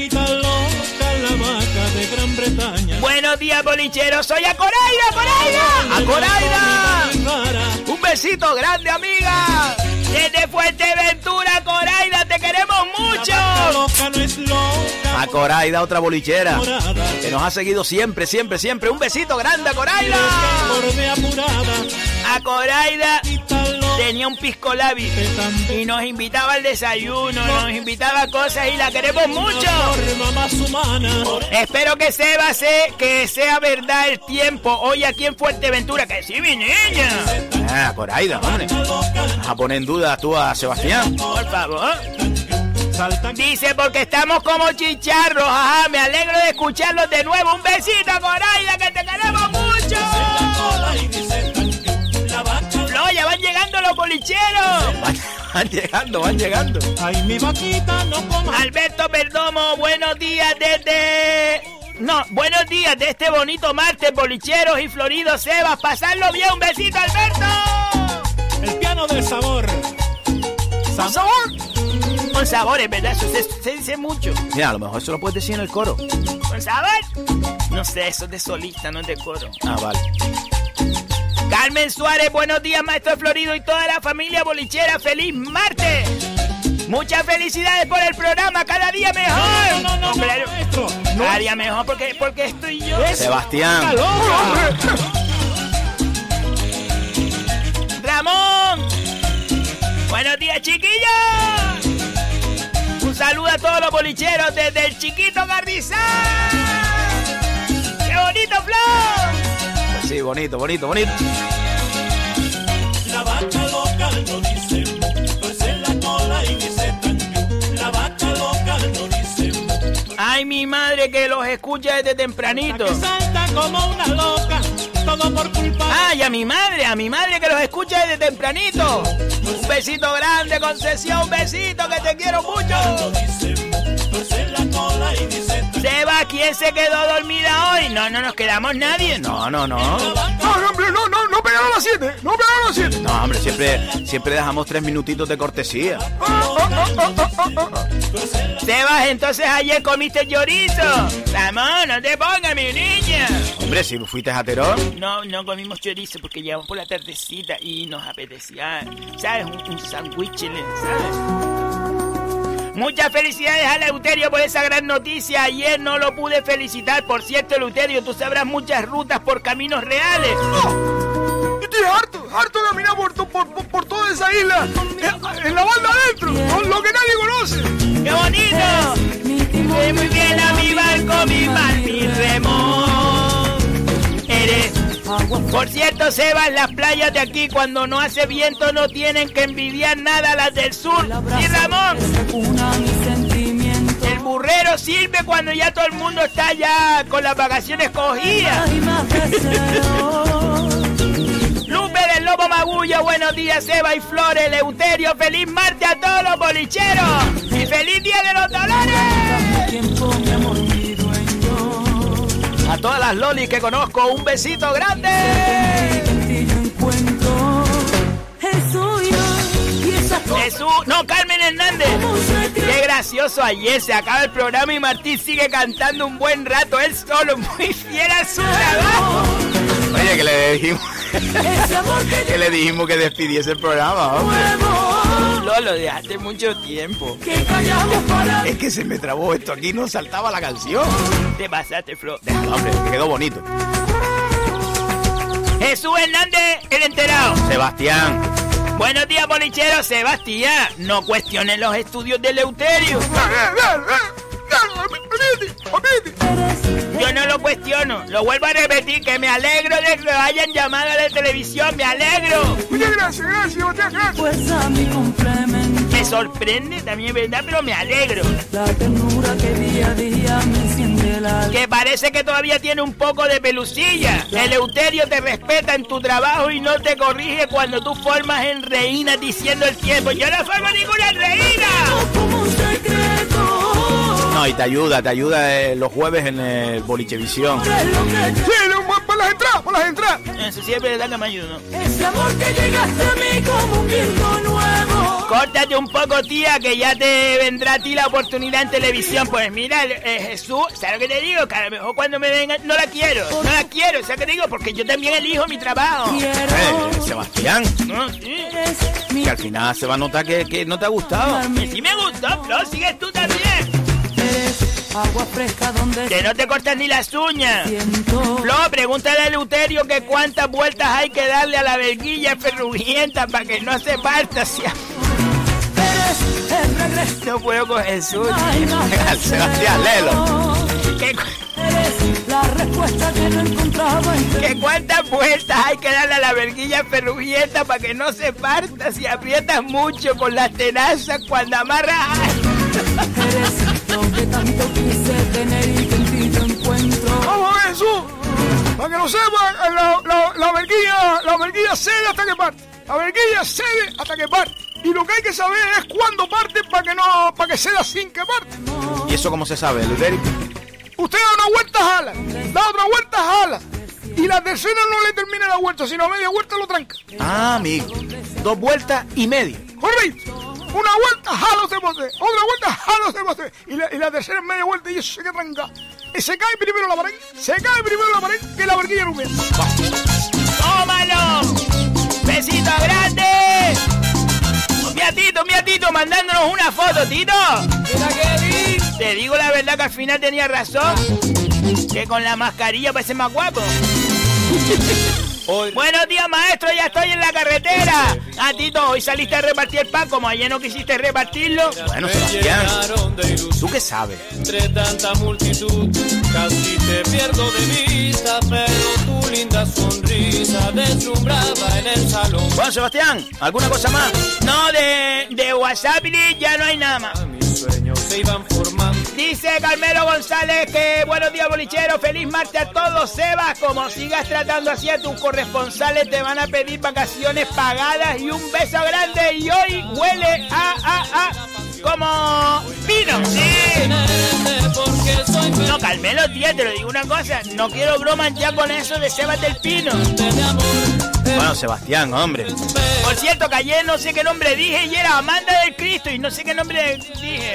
Buenos días, bolicheros. Soy Acoraida, Acoraida. ¡Acoraida! Un besito grande, amiga. Desde Fuerteventura, Coraida, te queremos mucho. Loca no es loca. Coraida, otra bolichera. Que nos ha seguido siempre, siempre, siempre. Un besito grande a Coraida. A Coraida tenía un pisco labi y nos invitaba al desayuno, nos invitaba a cosas y la queremos mucho. Espero que Seba se, que sea verdad el tiempo hoy aquí en Fuerteventura. Que sí, mi niña. Ah, Coraida, hombre. Vas a poner en duda tú a Sebastián. Por favor. Saltan Dice porque estamos como chicharros. Ajá, me alegro de escucharlos de nuevo. Un besito, Coraida, que te queremos mucho. Flo, ya van llegando los bolicheros. Van, van llegando, van llegando. Ay, mi vaquita no coma. Alberto Perdomo, buenos días desde... No, buenos días de este bonito martes, bolicheros y floridos Sebas. Pasarlo bien, un besito, Alberto. El piano del sabor. Sabor. Con sabor, es verdad, eso se, se dice mucho. Mira, a lo mejor eso lo puedes decir en el coro. ¿Con sabor? No sé, eso es de solista, no es de coro. Ah, vale. Carmen Suárez, buenos días, maestro Florido y toda la familia bolichera. ¡Feliz martes! Muchas felicidades por el programa, cada día mejor. No, no, no, Hombre, no, maestro. No Cada día mejor porque, porque estoy yo. Sebastián. Ramón. Buenos días, chiquillos. Un saludo a todos los bolicheros desde el chiquito Gardizán. ¡Qué bonito, Flo! Pues sí, bonito, bonito, bonito. La vaca loca no dice tuerce la cola y dice. La vaca loca no dice Ay, mi madre que los escucha desde tempranito. que salta como una loca, todo por culpa Ay, a mi madre, a mi madre que los escucha desde tempranito. Un besito grande, concesión, un besito, que te quiero mucho. Seba, ¿quién se quedó dormida hoy? No, no nos quedamos nadie. No, no, no. No, no, hombre, no, no, a las 7. No pegaron a las 7. No, hombre, siempre, siempre dejamos tres minutitos de cortesía. Sebas, entonces ayer comiste chorizo. Ramón, no te pongas, mi niña. Hombre, si fuiste a Terón. No, no comimos chorizo porque llegamos por la tardecita y nos apetecía, ¿sabes? Un, un sándwich, ¿sabes? Muchas felicidades a Leuterio por esa gran noticia. Ayer no lo pude felicitar. Por cierto, Leuterio, tú sabrás muchas rutas por caminos reales. Estoy harto, harto de caminar por, por, por, por toda esa isla. En, en la banda adentro, con lo que nadie conoce. ¡Qué bonito! Eh, muy bien a mi barco, mi mar, mi remo. Eres. Por cierto, Sebas, las playas de aquí cuando no hace viento no tienen que envidiar nada a las del sur. Y Ramón, el burrero sirve cuando ya todo el mundo está ya con las vacaciones cogidas. Lobo Magullo, buenos días, Seba y Flores, Leuterio, feliz martes a todos los bolicheros y feliz día de los dolores. A todas las lolis que conozco, un besito grande. Jesús, no, Carmen Hernández. Qué gracioso ayer se acaba el programa y Martín sigue cantando un buen rato él solo, muy fiel a su trabajo. Oye, que le dijimos que le dijimos que despidiese el programa. hombre. Lolo, de hace mucho tiempo. Es que se me trabó esto aquí, no saltaba la canción. Te pasaste, Flo. Déjalo, hombre, que quedó bonito. Jesús Hernández, el enterado. Sebastián, Buenos días, bolicheros. Sebastián, no cuestionen los estudios de Leuterio. Yo no lo cuestiono. Lo vuelvo a repetir, que me alegro de que hayan llamado a la televisión. ¡Me alegro! Muchas gracias, gracias, muchas gracias. Pues a mi complemento. Me sorprende también, ¿verdad? Pero me alegro. La ternura que día a día me enciende alma. Que parece que todavía tiene un poco de pelucilla. El Euterio te respeta en tu trabajo y no te corrige cuando tú formas en reina diciendo el tiempo. Yo no formo ninguna reina. No, y te ayuda, te ayuda eh, los jueves en el Bolichevisión. Es lo que Sí, por las entradas, por las entradas. Eso siempre es verdad que me ayuda. Ese amor que llegaste a mí como un viento nuevo. Córtate un poco, tía, que ya te vendrá a ti la oportunidad en televisión. Pues mira, eh, Jesús, ¿sabes lo que te digo? Que a lo mejor cuando me venga, no la quiero, no la quiero, ¿sabes lo que digo? Porque yo también elijo mi trabajo. Quiero. Eh, Sebastián, No, sí. Que al final se va a notar que, que no te ha gustado. Que sí me gustó, Flo, sigues tú también. Agua fresca donde Que no te cortas ni las uñas. siento. Flo, pregúntale a Eleuterio que cuántas vueltas hay que darle a la verguilla ferrugienta para que no se parta. Regreso. no puedo con Jesús. Ay, no. Sebastián, léelo. ¿Qué, la respuesta que no encontraba en que cuántas vueltas hay que darle a la verguilla ferrugienta para que no se parta si aprietas mucho con las tenazas cuando amarras. Eres tanto quise tener y que en ti yo encuentro. Vamos a ver, Jesús. Para que lo sepan, eh, la, la, la verguilla, la verguilla cede hasta que parte. La verguilla cede hasta que parte. Y lo que hay que saber es cuándo parte para que no, para que ceda sin que parte. ¿Y eso cómo se sabe, Eleuterio? Usted da una vuelta, jala. Da otra vuelta, jala. Y la tercera no le termina la vuelta, sino a media vuelta lo tranca. Ah, amigo. Dos vueltas y media. Correcto. Una vuelta, jalo se posee. Otra vuelta, jalo se posee. Y la, y la tercera es media vuelta y eso se queda tranca. Y se cae primero la pared. Se cae primero la pared que la verguilla rumea. ¡Tómalo! ¡Besito grande! Mira Tito, mira Tito, mandándonos una foto, Tito. Te digo la verdad que al final tenía razón. Que con la mascarilla parece más guapo. Buenos días, maestro, ya estoy en la carretera. Ah, Tito, hoy saliste a repartir el pan, como ayer no quisiste repartirlo. Bueno, Sebastián, ¿tú qué sabes? Entre tanta multitud, casi te pierdo de vista, pero tu linda sonrisa deslumbraba en el salón. Bueno, Sebastián, ¿alguna cosa más? No, de, de WhatsApp ya no hay nada más. Se iban formando. Dice Carmelo González que buenos días bolichero, feliz martes a todos, Sebas. Como sigas tratando así a tus corresponsales, te van a pedir vacaciones pagadas y un beso grande. Y hoy huele a, a, a, como vino. Sí. No, Carmelo, tía, te lo digo una cosa. No quiero bromas ya con eso de Sebas del Pino. Bueno, Sebastián, hombre. Por cierto, que ayer no sé qué nombre dije y era Amanda del Cristo y no sé qué nombre dije.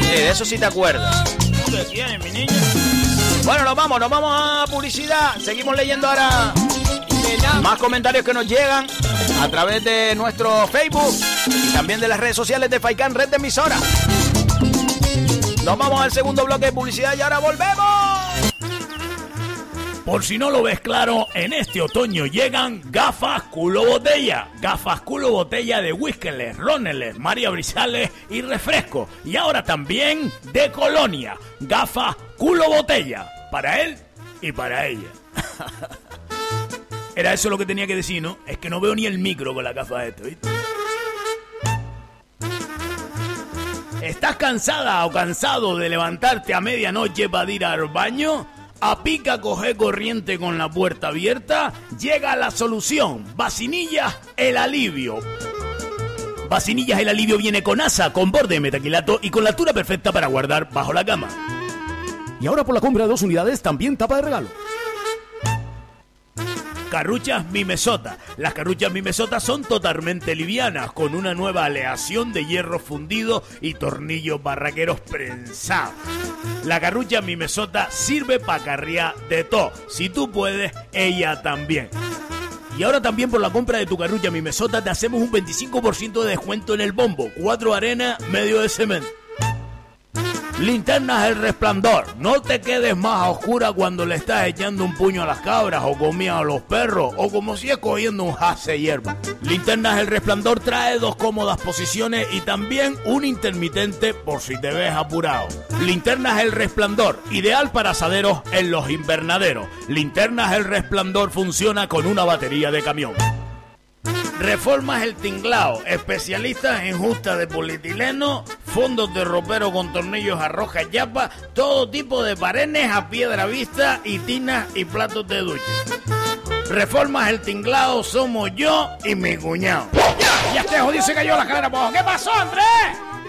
De eso sí te acuerdas. ¿Qué tiene, mi niño? Bueno, nos vamos, nos vamos a publicidad. Seguimos leyendo ahora más comentarios que nos llegan a través de nuestro Facebook y también de las redes sociales de Faikan Red de Emisora. Nos vamos al segundo bloque de publicidad y ahora volvemos. Por si no lo ves claro, en este otoño llegan gafas culo botella. Gafas culo botella de Whiskeles, Roneles, María Brizales y refresco. Y ahora también de Colonia. Gafas culo botella. Para él y para ella. Era eso lo que tenía que decir, ¿no? Es que no veo ni el micro con la gafa de esto, ¿viste? ¿Estás cansada o cansado de levantarte a medianoche para ir al baño? A pica coge corriente con la puerta abierta, llega la solución. Vacinillas, el alivio. Vacinillas, el alivio viene con asa, con borde de metaquilato y con la altura perfecta para guardar bajo la cama. Y ahora por la compra de dos unidades también tapa de regalo. Carruchas Mimesota. Las carruchas Mimesota son totalmente livianas, con una nueva aleación de hierro fundido y tornillos barraqueros prensados. La carrucha Mimesota sirve para carriar de todo. Si tú puedes, ella también. Y ahora también por la compra de tu carrucha Mimesota te hacemos un 25% de descuento en el bombo. Cuatro arenas, medio de cemento. Linternas El Resplandor. No te quedes más a oscura cuando le estás echando un puño a las cabras o comida a los perros o como si es cogiendo un jase hierba. Linternas El Resplandor trae dos cómodas posiciones y también un intermitente por si te ves apurado. Linternas El Resplandor, ideal para asaderos en los invernaderos. Linternas El Resplandor funciona con una batería de camión. Reformas El Tinglao, especialistas en justa de polietileno, fondos de ropero con tornillos a roja yapa, todo tipo de parenes a piedra vista y tinas y platos de ducha. Reformas El Tinglao somos yo y mi cuñado. Ya, ya este jodido se cayó la cadera abajo. ¿Qué pasó, Andrés?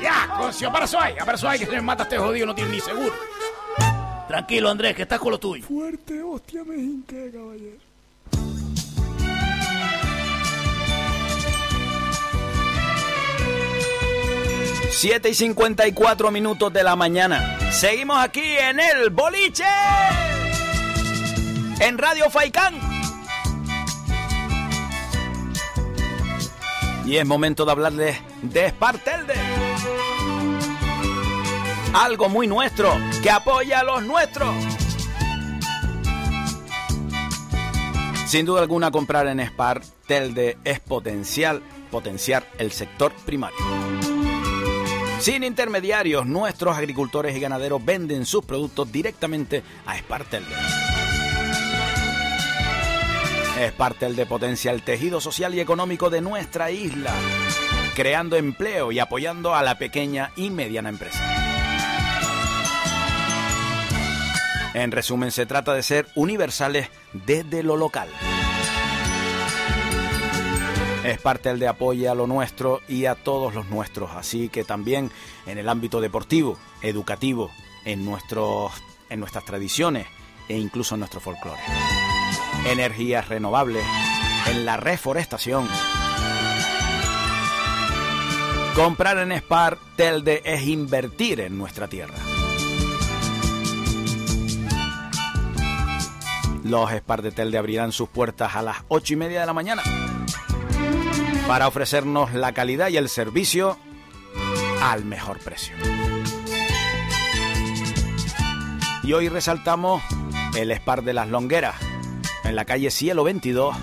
Ya, concio, para eso hay, para eso hay que se me mata este jodido, no tiene ni seguro. Tranquilo, Andrés, que estás con lo tuyo. Fuerte, hostia, me hinqué, caballero. 7 y 54 minutos de la mañana. Seguimos aquí en el boliche. En Radio Faicán. Y es momento de hablarles de Espartelde. Algo muy nuestro, que apoya a los nuestros. Sin duda alguna, comprar en Espartelde es potencial, potenciar el sector primario. Sin intermediarios, nuestros agricultores y ganaderos venden sus productos directamente a Espartelde. Espartelde potencia el tejido social y económico de nuestra isla, creando empleo y apoyando a la pequeña y mediana empresa. En resumen, se trata de ser universales desde lo local. Es parte del de apoyo a lo nuestro y a todos los nuestros, así que también en el ámbito deportivo, educativo, en, nuestros, en nuestras tradiciones e incluso en nuestro folclore. Energías renovables, en la reforestación. Comprar en Spar Telde es invertir en nuestra tierra. Los Spar de Telde abrirán sus puertas a las 8 y media de la mañana para ofrecernos la calidad y el servicio al mejor precio. Y hoy resaltamos el Spar de las Longueras, en la calle Cielo 22,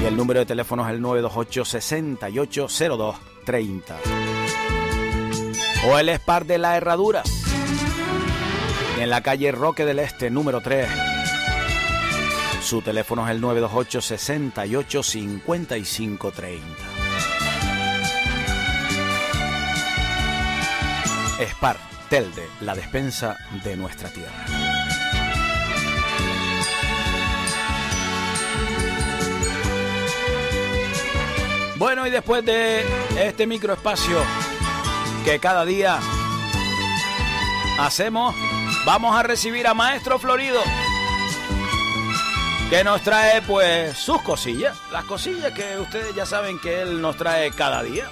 y el número de teléfono es el 928 6802 30. O el Spar de la Herradura, en la calle Roque del Este, número 3 su teléfono es el 928 68 55 30. Spar, Telde, la despensa de nuestra tierra. Bueno, y después de este microespacio que cada día hacemos, vamos a recibir a Maestro Florido que nos trae pues sus cosillas, las cosillas que ustedes ya saben que él nos trae cada día.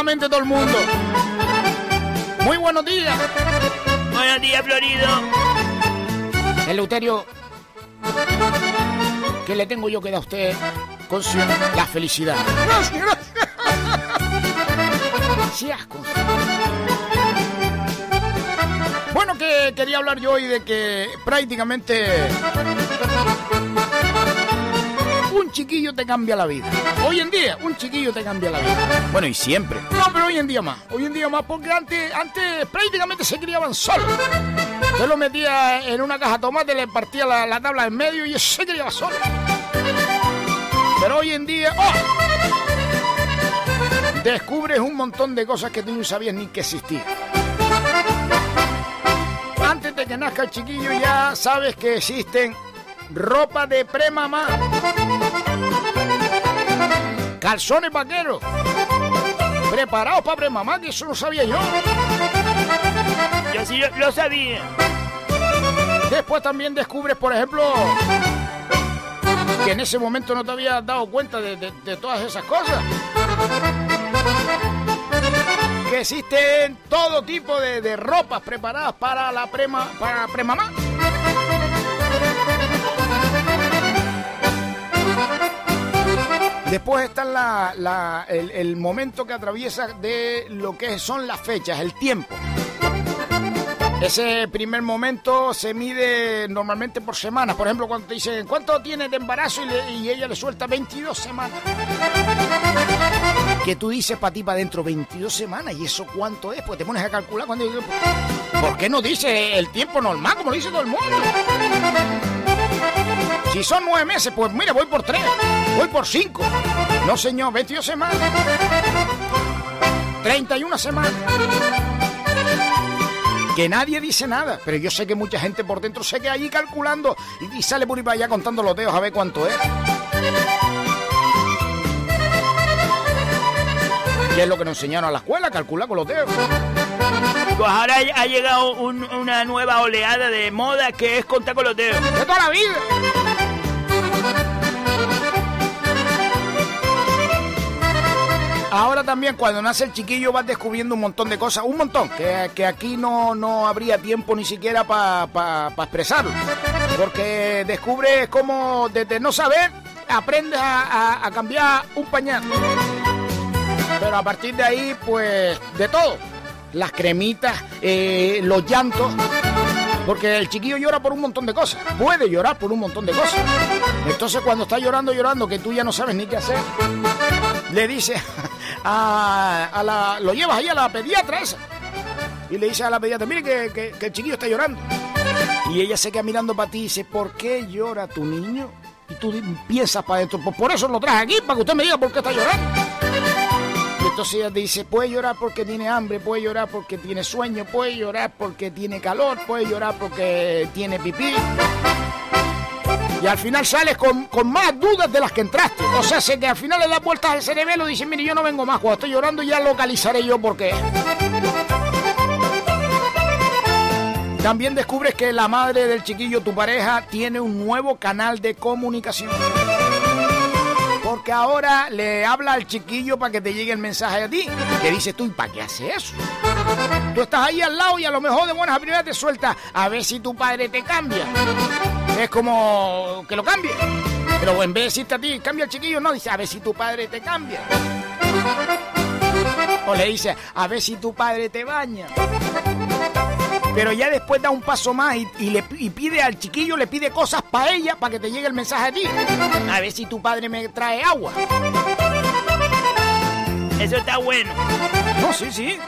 Prácticamente todo el mundo. Muy buenos días. Buenos días, Florido. El Eleuterio, ¿qué le tengo yo que dar a usted con su, la felicidad? Gracias, gracias. Bueno, que quería hablar yo hoy de que prácticamente un chiquillo te cambia la vida. Hoy en día, un chiquillo te cambia la vida. Bueno, y siempre. No, pero hoy en día más. Hoy en día más, porque antes, antes prácticamente se criaban solos. Yo lo metía en una caja de tomate, le partía la, tabla en medio y se criaba solo. Pero hoy en día, ¡oh! Descubres un montón de cosas que tú no sabías ni que existían. Antes de que nazca el chiquillo ya sabes que existen ropa de premamá calzones vaqueros, Preparados para premamá, que eso no sabía yo. Yo sí lo, lo sabía. Después también descubres, por ejemplo, que en ese momento no te habías dado cuenta de, de- de todas esas cosas. Que existen todo tipo de, de ropas preparadas para la prema, para premamá. Después está el, momento que atraviesa de lo que son las fechas, el tiempo. Ese primer momento se mide normalmente por semanas. Por ejemplo, cuando te dicen, ¿cuánto tienes de embarazo? Y ella le suelta 22 semanas. Que tú dices para ti, para adentro, 22 semanas. ¿Y eso cuánto es? Pues te pones a calcular cuando... ¿Por qué no dice el tiempo normal como lo dice todo el mundo? Si son nueve meses, pues mira, voy por tres, voy por cinco. No, señor, 22 semanas. 31 semanas. Que nadie dice nada, pero yo sé que mucha gente por dentro sé que allí calculando y, y sale por ahí para allá contando los dedos a ver cuánto es. ¿Qué es lo que nos enseñaron a la escuela? Calcular con los dedos. Pues ahora ha ha llegado un- una nueva oleada de moda que es contar con los dedos. De toda la vida. Ahora también cuando nace el chiquillo vas descubriendo un montón de cosas, un montón, que, que aquí no, no habría tiempo ni siquiera para expresarlo. Porque descubres cómo desde no saber aprendes a, a- cambiar un pañal. Pero a partir de ahí, pues, de todo. Las cremitas, eh, los llantos. Porque el chiquillo llora por un montón de cosas. Puede llorar por un montón de cosas. Entonces cuando está llorando, llorando, que tú ya no sabes ni qué hacer, le dices a, a la... Lo llevas ahí a la pediatra esa. Y le dices a la pediatra, mire que, que- el chiquillo está llorando. Y ella se queda mirando para ti y dice, ¿por qué llora tu niño? Y tú piensas para adentro, pues por eso lo traje aquí, para que usted me diga por qué está llorando. Y entonces ella dice, puede llorar porque tiene hambre, puede llorar porque tiene sueño, puede llorar porque tiene calor, puede llorar porque tiene pipí. Y al final sales con, con más dudas de las que entraste. O sea, sé que al final le das vueltas al cerebelo y dices, mire, yo no vengo más. Cuando estoy llorando ya localizaré yo por qué. También descubres que la madre del chiquillo, tu pareja, tiene un nuevo canal de comunicación. Porque ahora le habla al chiquillo para que te llegue el mensaje a ti. Que dices tú, ¿y para qué hace eso? Tú estás ahí al lado y a lo mejor de buenas a primeras te suelta a ver si tu padre te cambia. Es como que lo cambie. Pero en vez de decirte a ti, cambia el chiquillo, no, dice a ver si tu padre te cambia. O le dice, a ver si tu padre te baña. Pero ya después da un paso más y, y le, y pide al chiquillo, le pide cosas para ella, para que te llegue el mensaje a ti. A ver si tu padre me trae agua. Eso está bueno. No, sí, sí.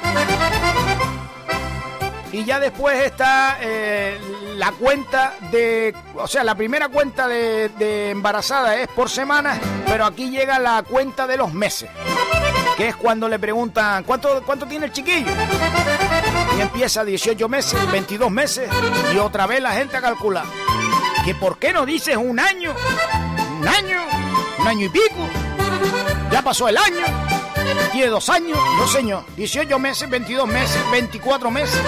Y ya después está eh, la cuenta de... O sea, la primera cuenta de, embarazada es por semana, pero aquí llega la cuenta de los meses. Que es cuando le preguntan, ¿cuánto, cuánto tiene el chiquillo? Y empieza 18 meses, 22 meses, y otra vez la gente a calcular. ¿Que por qué no dices un año? ¿Un año? ¿Un año y pico? Ya pasó el año. Tiene dos años, no señor. 18 meses, 22 meses, 24 meses.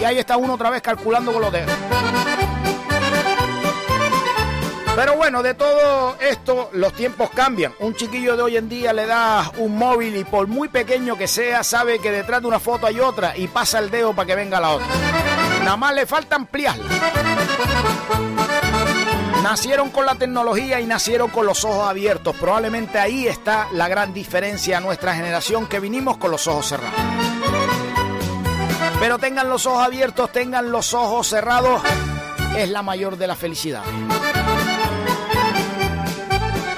Y ahí está uno otra vez calculando con los dedos. Pero bueno, de todo esto los tiempos cambian. Un chiquillo de hoy en día le das un móvil y por muy pequeño que sea, sabe que detrás de una foto hay otra y pasa el dedo para que venga la otra. Nada más le falta ampliarla. Nacieron con la tecnología y nacieron con los ojos abiertos. Probablemente ahí está la gran diferencia a nuestra generación que vinimos con los ojos cerrados. Pero tengan los ojos abiertos, tengan los ojos cerrados, es la mayor de las felicidades.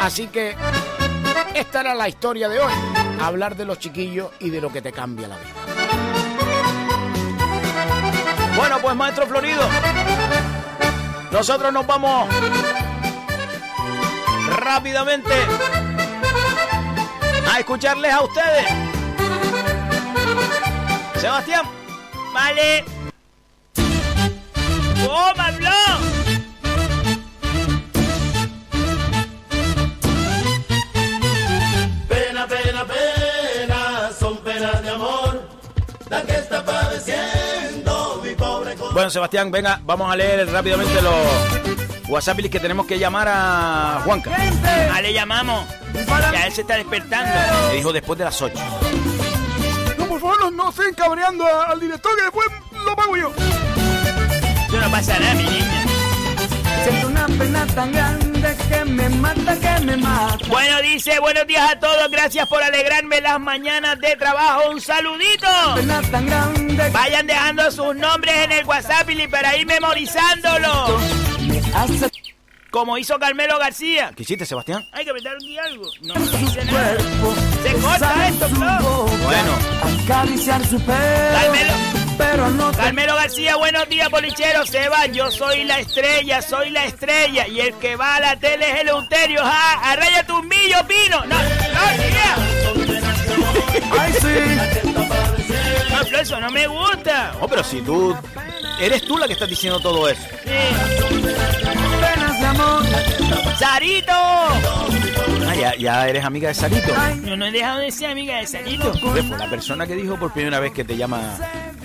Así que esta era la historia de hoy. Hablar de los chiquillos y de lo que te cambia la vida. Bueno, pues maestro Florido, nosotros nos vamos rápidamente a escucharles a ustedes. Sebastián, Vale. ¡Oh, Pablo! Pena, pena, pena, son Bueno, Sebastián, venga, vamos a leer rápidamente los WhatsApp que tenemos que llamar a Juanca. Ah, le llamamos. Ya él se está despertando. Me dijo después de las 8. Favor, no, no estén cabreando a- al director que después lo pago yo. Eso no pasa nada, mi niña. Siento una pena tan grande que me mata, que me mata. Bueno, dice, buenos días a todos. Gracias por alegrarme las mañanas de trabajo. Un saludito. Pena tan grande Vayan dejando sus nombres en el WhatsApp y para ir memorizándolo. hace Como hizo Carmelo García. ¿Qué hiciste, Sebastián? Hay que apretar aquí algo. No, no dice nada. cuerpo. Se corta esto, boca, Bueno. Acariciar su pelo. Carmelo. Pero no te Carmelo García, buenos días, polichero. Seba, yo soy la estrella, soy la estrella. Y el que va a la tele es Eleuterio. ¡Ja! ¡Arraya tu millo, pino! ¡No, no, tía! Ay, sí. No, Flo, eso no me gusta. Oh, pero si tú... Eres tú la que estás diciendo todo eso. Sí. Penas de amor. ¡Sarito! Ah, ya, ya eres amiga de Sarito. Yo no he dejado de ser amiga de Sarito. Fue la persona que dijo por primera vez que te llama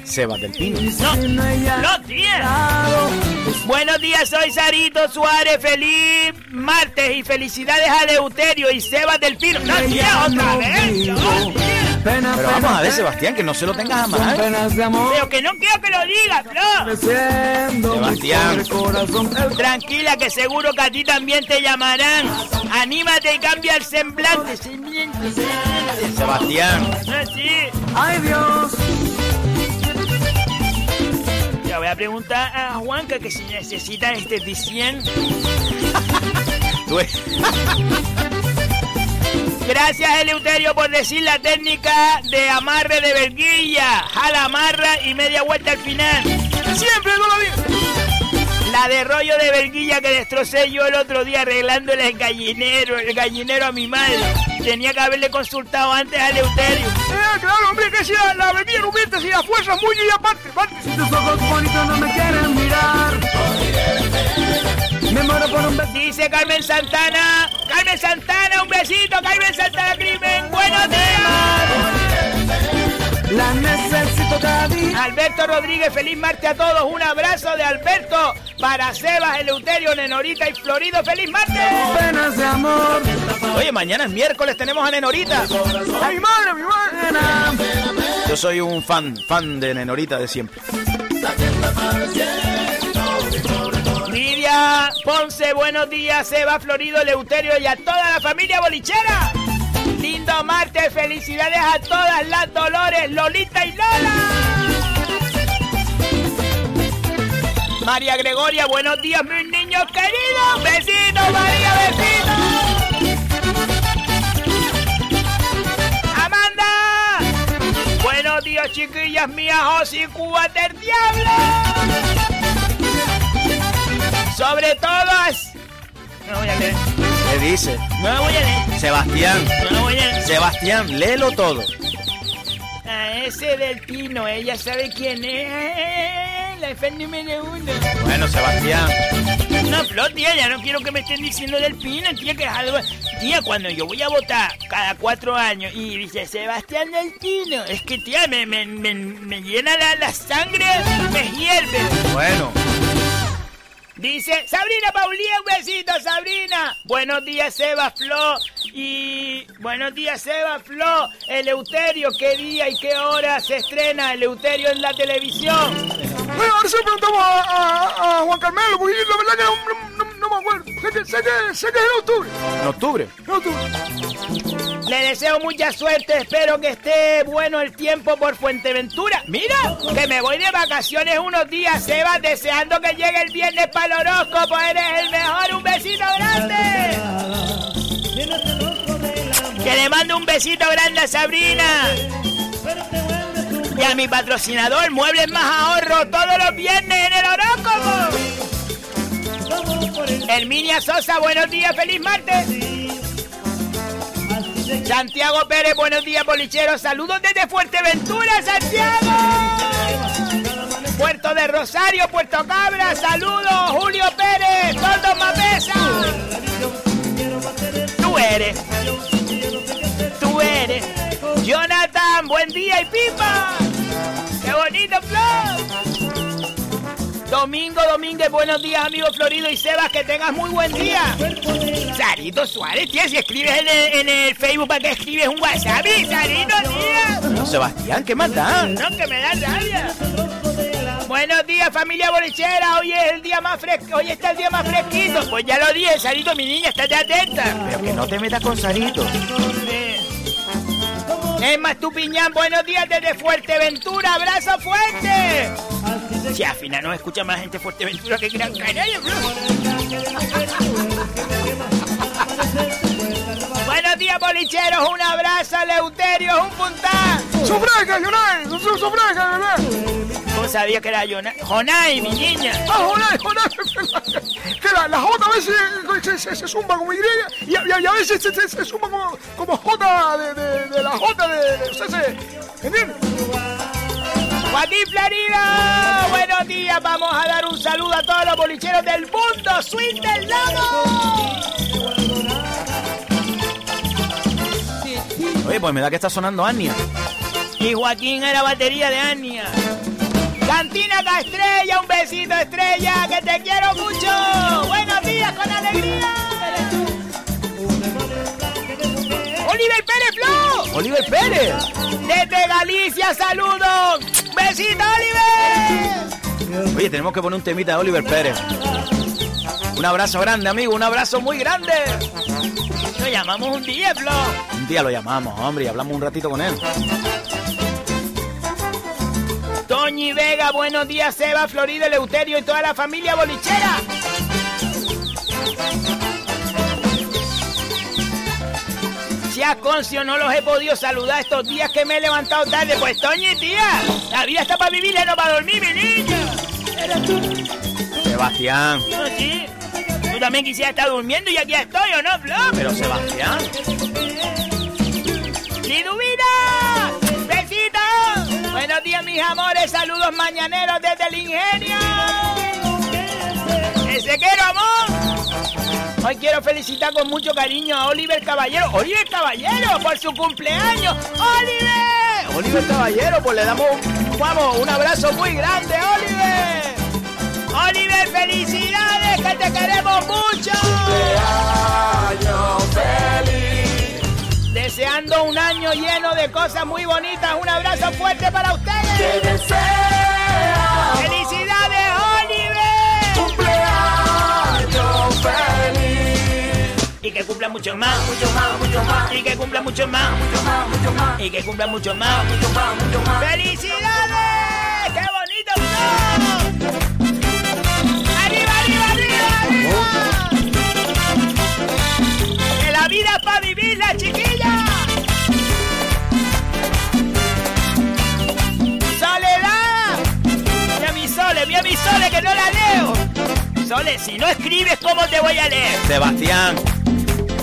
Sebas del Pino. No, no no, tía. Buenos días, soy Sarito Suárez. Feliz martes y felicidades a Eleuterio y Sebas del Pino. No, tía, otra no vez. No, tía. Pena, Pero pena, vamos a ver. Sebastián, que no se lo tengas a mal. Pero que no quiero que lo digas, Sebastián. Tranquila, que seguro que a ti también te llamarán. Anímate y cambia el semblante. Sebastián. Así. Ay, Dios. Ya voy a preguntar a Juanca que si necesita este 100. Gracias, Eleuterio, por decir la técnica de amarre de verguilla. Jala, amarra y media vuelta al final. Siempre no lo digo. La de rollo de verguilla que destrocé yo el otro día arreglándole el gallinero, el gallinero a mi madre. Tenía que haberle consultado antes a Eleuterio. Eh, claro, hombre, que si la, la bebida no si la fuerza es muy y aparte, aparte. Tus ojos bonitos no me quieren mirar. Me muero por un. Dice Carmen Santana. Carmen Santana, Santana Crimen. Buenos días. La necesito. Alberto Rodríguez, feliz martes a todos. Un abrazo de Alberto para Sebas, Eleuterio, Nenorita y Florido. ¡Feliz martes! Penas de amor. Oye, mañana es miércoles, tenemos a Nenorita. A mi madre, mi madre. Yo soy un fan, fan de Nenorita de siempre. Ponce, buenos días. Sebas, Florido, Eleuterio y a toda la familia bolichera. Lindo martes, felicidades a todas las Dolores, Lolita y Lola. María Gregoria, buenos días, mis niños queridos. Besitos, María, besitos. Amanda. Buenos días, chiquillas mías, Josy Cuba del Diablo. Sobre todas. No voy a leer. ¿Qué dice? No lo voy a leer. Sebastián. No lo voy a leer. Sebastián, léelo todo. A ese del Pino, ella sabe quién es. La fan número uno. Bueno, Sebastián. No, Flo, tía, ya no quiero que me estén diciendo del Pino, tía, que es algo... Tía, cuando yo voy a votar cada cuatro años y dice Sebastián del Pino, es que, tía, me, me, me, me llena la, la sangre, me hierve. Bueno, Dice Sabrina Paulía, un besito, Sabrina. Buenos días, Seba Flo. Y buenos días, Seba Flo. Eleuterio, ¿qué día y qué hora se estrena Eleuterio en la televisión? Bueno, ahora se lo preguntamos a, a- a Juan Carmelo, porque la verdad que no, no- no me acuerdo. Sé que, sé que, sé que es en octubre. en octubre. En octubre. Le deseo mucha suerte, espero que esté bueno el tiempo por Fuenteventura. Mira, que me voy de vacaciones unos días, Seba, deseando que llegue el viernes para el horóscopo. Eres el mejor, un besito grande. Que le mando un besito grande a Sabrina. Y a mi patrocinador, Muebles Más Ahorro, todos los viernes en el horóscopo. Herminia Sosa, buenos días, feliz martes. Santiago Pérez, buenos días, bolicheros. Saludos desde Fuerteventura, Santiago. Puerto de Rosario, Puerto Cabra, saludos, Julio Pérez, todos Mapesa. Tú eres, tú eres. Jonathan, buen día y pipa. Qué bonito, Flor! Domingo Domínguez, buenos días, amigo Florido y Sebas, que tengas muy buen día. Sarito Suárez, tía, si escribes en el, en el Facebook, ¿para qué escribes un WhatsApp? Sarito, tía. No, Sebastián, ¿qué más da? No, que me da rabia. Buenos días, familia bolichera. Hoy es el día más fresco. Hoy está el día más fresquito. Pues ya lo dije, Sarito, mi niña, estate atenta. Pero que no te metas con Sarito. Es más, tu piñán, buenos días desde Fuerteventura. ¡Abrazo fuerte! Si al final nos escucha más gente de Fuerteventura que Gran Canaria, bro. Buenos días, bolicheros. Un abrazo, Leuterio, un puntán. ¡Sufraga! ¡Su- ¡Sufraga, Jonay! ¿Cómo sabía que era Jonay? Jonay, mi niña. ¡Ah, Jonay, Jonay! Que la, la J a veces se, se, se zumba como Y y, a- y a veces se, se, se zumba como, como J de, de, de la J de... de usted se- ¿Entiende? Joaquín Florida, buenos días. Vamos a dar un saludo a todos los bolicheros del mundo. ¡Swing del lago! Oye, pues me da que está sonando Ania. Y Joaquín era batería de Ania. Cantina Castrella, un besito estrella, que te quiero mucho. Buenos días con alegría. Oliver Pérez Flo. Oliver Pérez. Desde Galicia, saludos. Besito, Oliver. Oye, tenemos que poner un temita de Oliver Pérez. Un abrazo grande, amigo, un abrazo muy grande. Lo llamamos un día, Flo. Un día lo llamamos, hombre, y hablamos un ratito con él. Toñi Vega, buenos días, Seba, Florida, Eleuterio y toda la familia bolichera. Si a Concio no los he podido saludar estos días que me he levantado tarde, pues Toñi, tía, la vida está para vivirla, no para dormir, mi niña. Sebastián. No, sí. Tú también quisieras estar durmiendo y aquí estoy, ¿o no, Flo? Pero Sebastián. ¡Liduvina! Días, mis amores. Saludos mañaneros desde el ingenio. ¡Ese quiero, amor! Hoy quiero felicitar con mucho cariño a Oliver Caballero. ¡Oliver Caballero! ¡Por su cumpleaños! ¡Oliver! Oliver Caballero, pues le damos, vamos, un abrazo muy grande, Oliver. ¡Oliver, felicidades! ¡Que te queremos mucho! Deseando un año lleno de cosas muy bonitas. Un abrazo fuerte para ustedes. ¡Felicidades, Oliver! Y que cumpla mucho más, mucho más, mucho más. Y que cumpla mucho más, mucho más, mucho más. Y que cumpla mucho más, mucho más, mucho más. ¡Felicidades! ¡Qué bonito todo! ¡Arriba, arriba, arriba, arriba! ¡Que la vida es para vivirla, chiquilla! Sole, si no escribes, ¿cómo te voy a leer? Sebastián.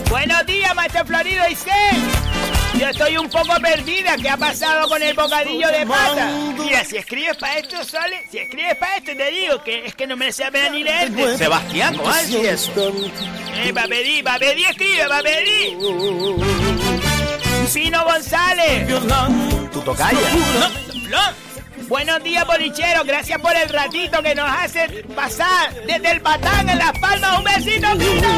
Buenos días, maestro Florido y. Yo estoy un poco perdida. ¿Qué ha pasado con el bocadillo de pata? Mira, si escribes para esto, Sole, si escribes para esto, te digo que es que no me se pena ni leerte. Sebastián, ¿cómo decir eso? Eh, a pedir, escribe, pedir. Pino González. Tu tocaya. No, Flor. Buenos días, bolicheros. Gracias por el ratito que nos hace pasar desde el Batán en Las Palmas. Un besito, Pino.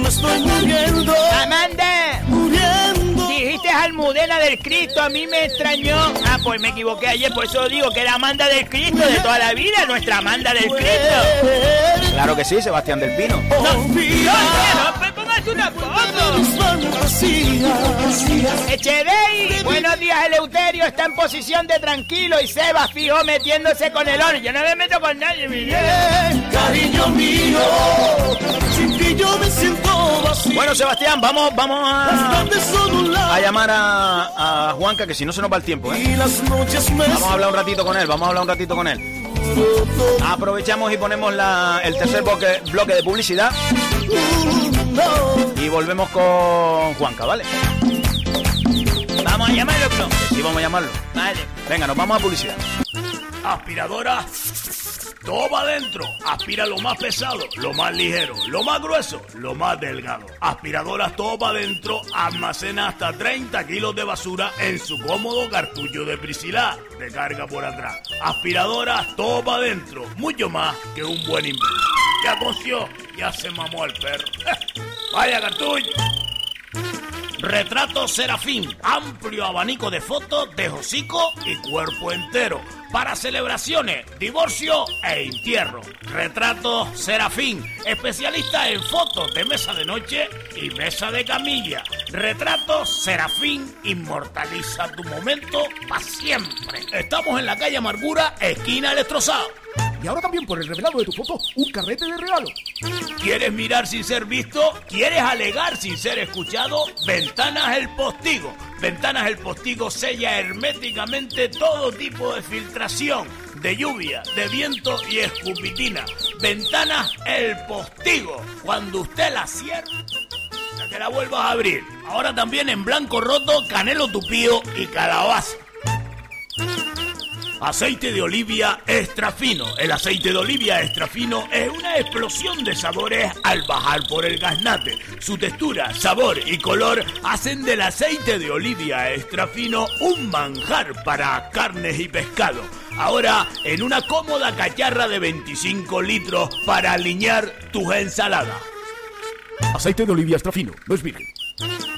Me estoy muriendo, Amanda. muriendo. Dijiste Almudena del Cristo, a mí me extrañó. Ah, pues me equivoqué ayer, por eso digo que era Amanda del Cristo de toda la vida, nuestra Amanda del Cristo. Claro que sí, Sebastián del Pino. No, no, no, una foto. Echedei, buenos días, Eleuterio está en posición de tranquilo y Seba fijo metiéndose con el oro. Yo no me meto con nadie, mi niño. Cariño mío, sin ti yo me siento vacío. Bueno, Sebastián, vamos, vamos a, a llamar a, a Juanca, que si no se nos va el tiempo, ¿eh? Vamos a hablar un ratito con él, vamos a hablar un ratito con él. Aprovechamos y ponemos la- el tercer bloque, de publicidad y volvemos con Juanca, ¿vale? Vamos a llamarlo. Que sí, vamos a llamarlo. Venga, nos vamos a publicidad. Aspiradora. Todo va adentro. Aspira lo más pesado, lo más ligero, lo más grueso, lo más delgado. Aspiradoras todo va adentro, almacena hasta 30 kilos de basura en su cómodo cartucho de Priscila, de carga por atrás. Aspiradoras todo va adentro, mucho más que un buen invento. Ya coció, ya se mamó el perro. Vaya cartucho. Retrato Serafín, amplio abanico de fotos de hocico y cuerpo entero. Para celebraciones, divorcio e entierro. Retrato Serafín, especialista en fotos de mesa de noche y mesa de camilla. Retrato Serafín, inmortaliza tu momento para siempre. Estamos en la calle Amargura, esquina Electrosado. Y ahora también por el revelado de tu foto, un carrete de regalo. ¿Quieres mirar sin ser visto? ¿Quieres alegar sin ser escuchado? Ventanas El Postigo. Ventanas El Postigo sella herméticamente todo tipo de filtración, de lluvia, de viento y escupitina. Ventanas El Postigo. Cuando usted la cierre, hasta que la vuelvas a abrir. Ahora también en blanco roto, canelo tupío y calabaza. Aceite de olivia extra fino. El aceite de olivia extra fino es una explosión de sabores al bajar por el gaznate. Su textura, sabor y color hacen del aceite de olivia extra fino un manjar para carnes y pescado. Ahora en una cómoda cacharra de 25 litros para alinear tus ensaladas. Aceite de olivia extra fino, no es virgen.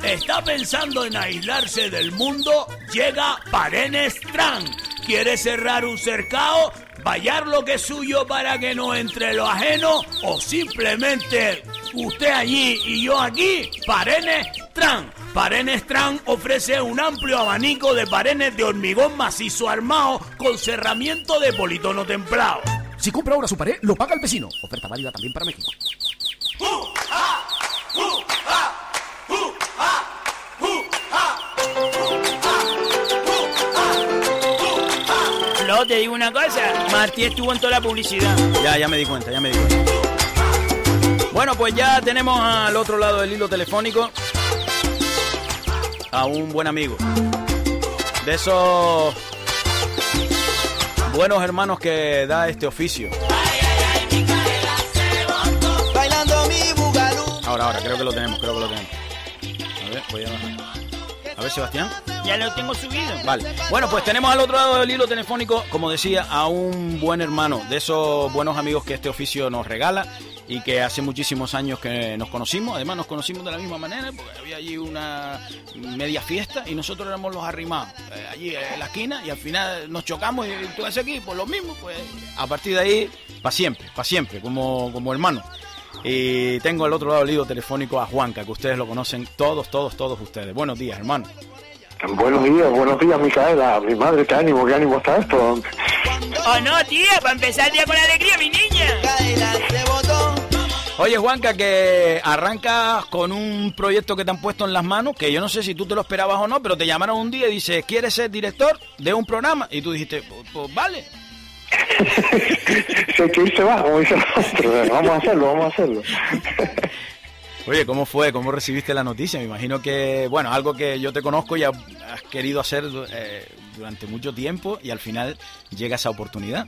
¿Está pensando en aislarse del mundo? Llega Parenes Tran. ¿Quiere cerrar un cercado? ¿Vallar lo que es suyo para que no entre lo ajeno? ¿O simplemente usted allí y yo aquí? Parenes Tran. Parenes Tran ofrece un amplio abanico de parenes de hormigón macizo armado con cerramiento de politono templado. Si compra ahora su pared, lo paga el vecino. Oferta válida también para México. Te digo una cosa. Martí estuvo en toda la publicidad. Ya, ya me di cuenta, ya me di cuenta. Bueno, pues ya tenemos al otro lado del hilo telefónico a un buen amigo. De esos buenos hermanos que da este oficio. Ahora, ahora, creo que lo tenemos, creo que lo tenemos. A ver, voy a bajar. A ver, Sebastián. Ya lo tengo subido. Vale. Bueno, pues tenemos al otro lado del hilo telefónico, como decía, a un buen hermano, de esos buenos amigos que este oficio nos regala y que hace muchísimos años que nos conocimos. Además, nos conocimos de la misma manera, porque había allí una media fiesta y nosotros éramos los arrimados, eh, allí en la esquina, y al final nos chocamos y tú haces aquí, pues lo mismo, pues a partir de ahí, para siempre, para siempre, como, como hermanos. Y tengo al otro lado del hilo telefónico a Juanca, que ustedes lo conocen todos, todos, todos ustedes. Buenos días, hermano. Buenos días, buenos días, Micaela. Mi madre, qué ánimo, qué ánimo está esto. Oh no, tía, para empezar el día con alegría, mi niña. Oye, Juanca, que arrancas con un proyecto que te han puesto en las manos, que yo no sé si tú te lo esperabas o no, pero te llamaron un día y dices, ¿quieres ser director de un programa? Y tú dijiste, pues, vale. Si hay que irse va, como dice el otro. Vamos a hacerlo, vamos a hacerlo. Oye, ¿cómo fue? ¿Cómo recibiste la noticia? Me imagino que, bueno, algo que yo te conozco y has querido hacer eh, durante mucho tiempo y al final llega esa oportunidad.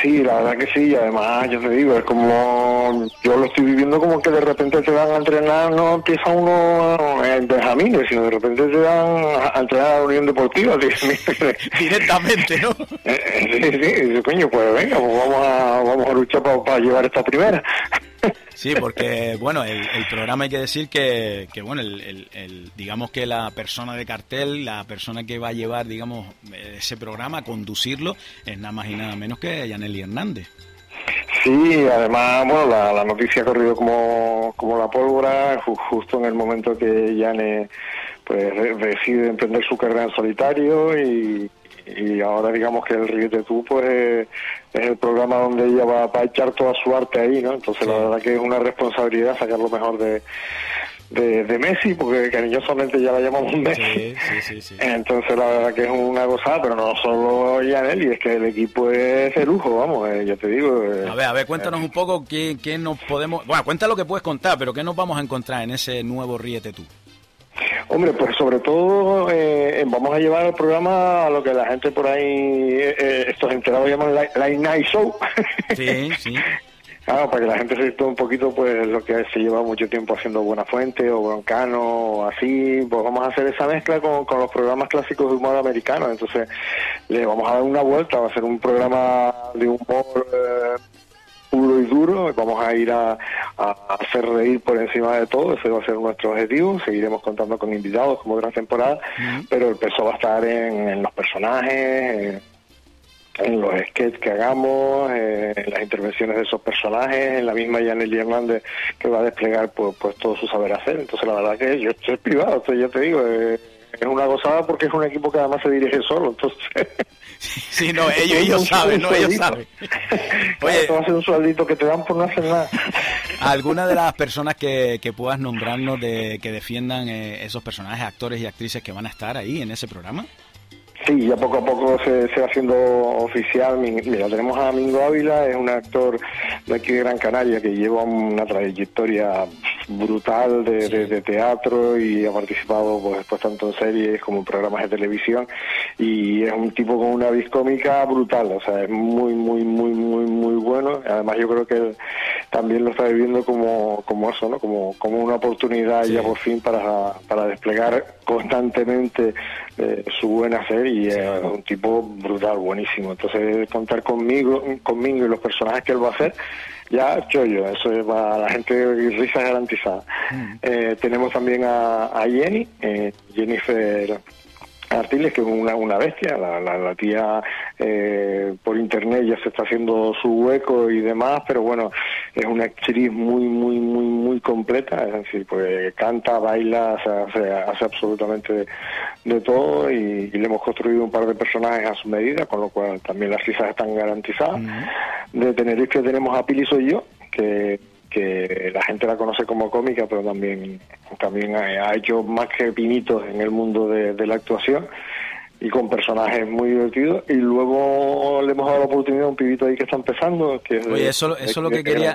Sí, la verdad que sí, y además, yo te digo, es como, yo lo estoy viviendo como que de repente te dan a entrenar, no empieza uno en Benjamines, sino de repente te dan a entrenar a la Unión Deportiva. Directamente, ¿no? Eh, Sí, sí, dice, coño, pues venga, pues vamos a, vamos a luchar para llevar esta primera. Sí, porque, bueno, el, el programa hay que decir que, que bueno, el, digamos que la persona de cartel, la persona que va a llevar, digamos, ese programa, conducirlo, es nada más y nada menos que Yaneli Hernández. Sí, además, bueno, la, noticia ha corrido como, como la pólvora, ju- justo en el momento que Yane pues decide emprender su carrera en solitario y, y ahora digamos que el Ríete Tú pues es el programa donde ella va, va a echar toda su arte ahí, ¿no? Entonces la verdad que es una responsabilidad sacar lo mejor de, de, de Messi, porque cariñosamente ya la llamamos Messi. Sí, sí, sí, sí. Entonces la verdad que es una gozada, pero no solo Yaneli, es que el equipo es de lujo, vamos, eh, ya te digo. eh, A ver, a ver, cuéntanos un poco qué, qué nos podemos... Bueno, cuenta lo que puedes contar, pero qué nos vamos a encontrar en ese nuevo Ríete Tú. Hombre, pues sobre todo eh, vamos a llevar el programa a lo que la gente por ahí, eh, eh, estos enterados llaman la, la Night Show. Sí, sí. Claro, para que la gente se sienta un poquito, pues lo que se lleva mucho tiempo haciendo Buena Fuente o Broncano o así, pues vamos a hacer esa mezcla con, con los programas clásicos de humor americano. Entonces, le vamos a dar una vuelta, va a ser un programa de humor eh, puro y duro, vamos a ir a, a hacer reír por encima de todo, ese va a ser nuestro objetivo, seguiremos contando con invitados como otra temporada, pero el peso va a estar en, en los personajes, en, los sketches que hagamos, eh, en las intervenciones de esos personajes, en la misma Yaneli Hernández que va a desplegar pues, pues todo su saber hacer. Entonces la verdad que yo estoy privado, entonces ya te digo, eh, es una gozada porque es un equipo que además se dirige solo, entonces... Sí, no, ellos, ellos saben, no, ellos saben. Oye, va a ser un sueldito que te dan por no hacer nada. ¿Alguna de las personas que, que puedas nombrarnos de que defiendan eh, esos personajes, actores y actrices que van a estar ahí en ese programa? Sí, ya poco a poco se, se va haciendo oficial. Mi- Mira, tenemos a Mingo Ávila, es un actor de aquí de Gran Canaria que lleva una trayectoria brutal de, de- de teatro y ha participado pues, pues tanto en series como en programas de televisión y es un tipo con una vis cómica brutal, o sea, es muy, muy, muy, muy, muy bueno. Además yo creo que él también lo está viviendo como, como eso, ¿no? Como, como una oportunidad ya por fin para, para desplegar constantemente eh, su buen hacer y es un tipo brutal, buenísimo. Entonces contar conmigo, conmigo y los personajes que él va a hacer, ya chollo, eso es para la gente risa garantizada. Eh, tenemos también a, a Jenny, eh, Jennifer Artiles, que es una, una bestia, la, la, la tía eh, por internet ya se está haciendo su hueco y demás, pero bueno, es una actriz muy, muy, muy, muy completa, es decir, pues canta, baila, hace, hace, hace absolutamente de, de todo y, y le hemos construido un par de personajes a su medida, con lo cual también las risas están garantizadas. De Tenerife tenemos a Pili Soy Yo, que que la gente la conoce como cómica, pero también, también ha, hecho más que pinitos en el mundo de, de la actuación y con personajes muy divertidos. Y luego le hemos dado la oportunidad a un pibito ahí que está empezando, que es de- eso, de- eso es lo de que quería,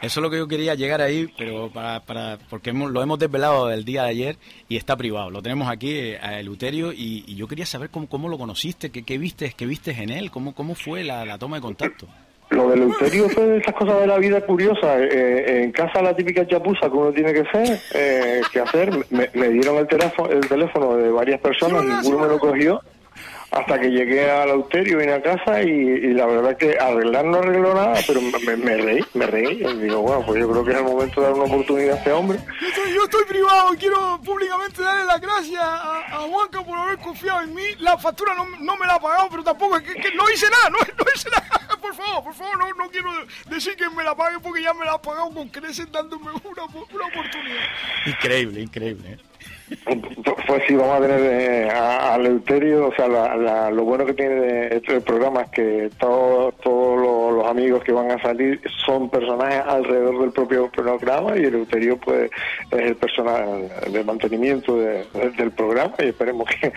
eso es lo que yo quería llegar ahí, pero para, para porque hemos- lo hemos desvelado el día de ayer y está privado. Lo tenemos aquí eh, a Eleuterio y, y yo quería saber cómo, cómo lo conociste, qué, qué viste, qué viste en él, cómo, cómo fue la, la toma de contacto. Lo del Eleuterio fue de esas cosas de la vida curiosas. Eh, en casa la típica chapuza que uno tiene que hacer, eh, que hacer. Me, me dieron el teléfono, el teléfono de varias personas, ninguno me lo cogió. Hasta que llegué al Eleuterio, vine a casa y, y la verdad que arreglar no arregló nada, pero me, me reí, me reí. Y digo, bueno, pues yo creo que es el momento de dar una oportunidad a este hombre. Yo estoy, yo estoy privado y quiero públicamente darle las gracias a, a Juanca por haber confiado en mí. La factura no, no me la ha pagado, pero tampoco es que, que no hice nada, no, no hice nada. Por favor, por favor, no, no quiero decir que me la pague porque ya me la ha pagado con creces dándome una, una oportunidad. Increíble, increíble. Pues sí, vamos a tener eh, a, a Eleuterio, o sea, la- la- lo bueno que tiene este programa es que todos todos los, los amigos que van a salir son personajes alrededor del propio programa y Eleuterio pues es el personaje de mantenimiento de- de- del programa y esperemos que,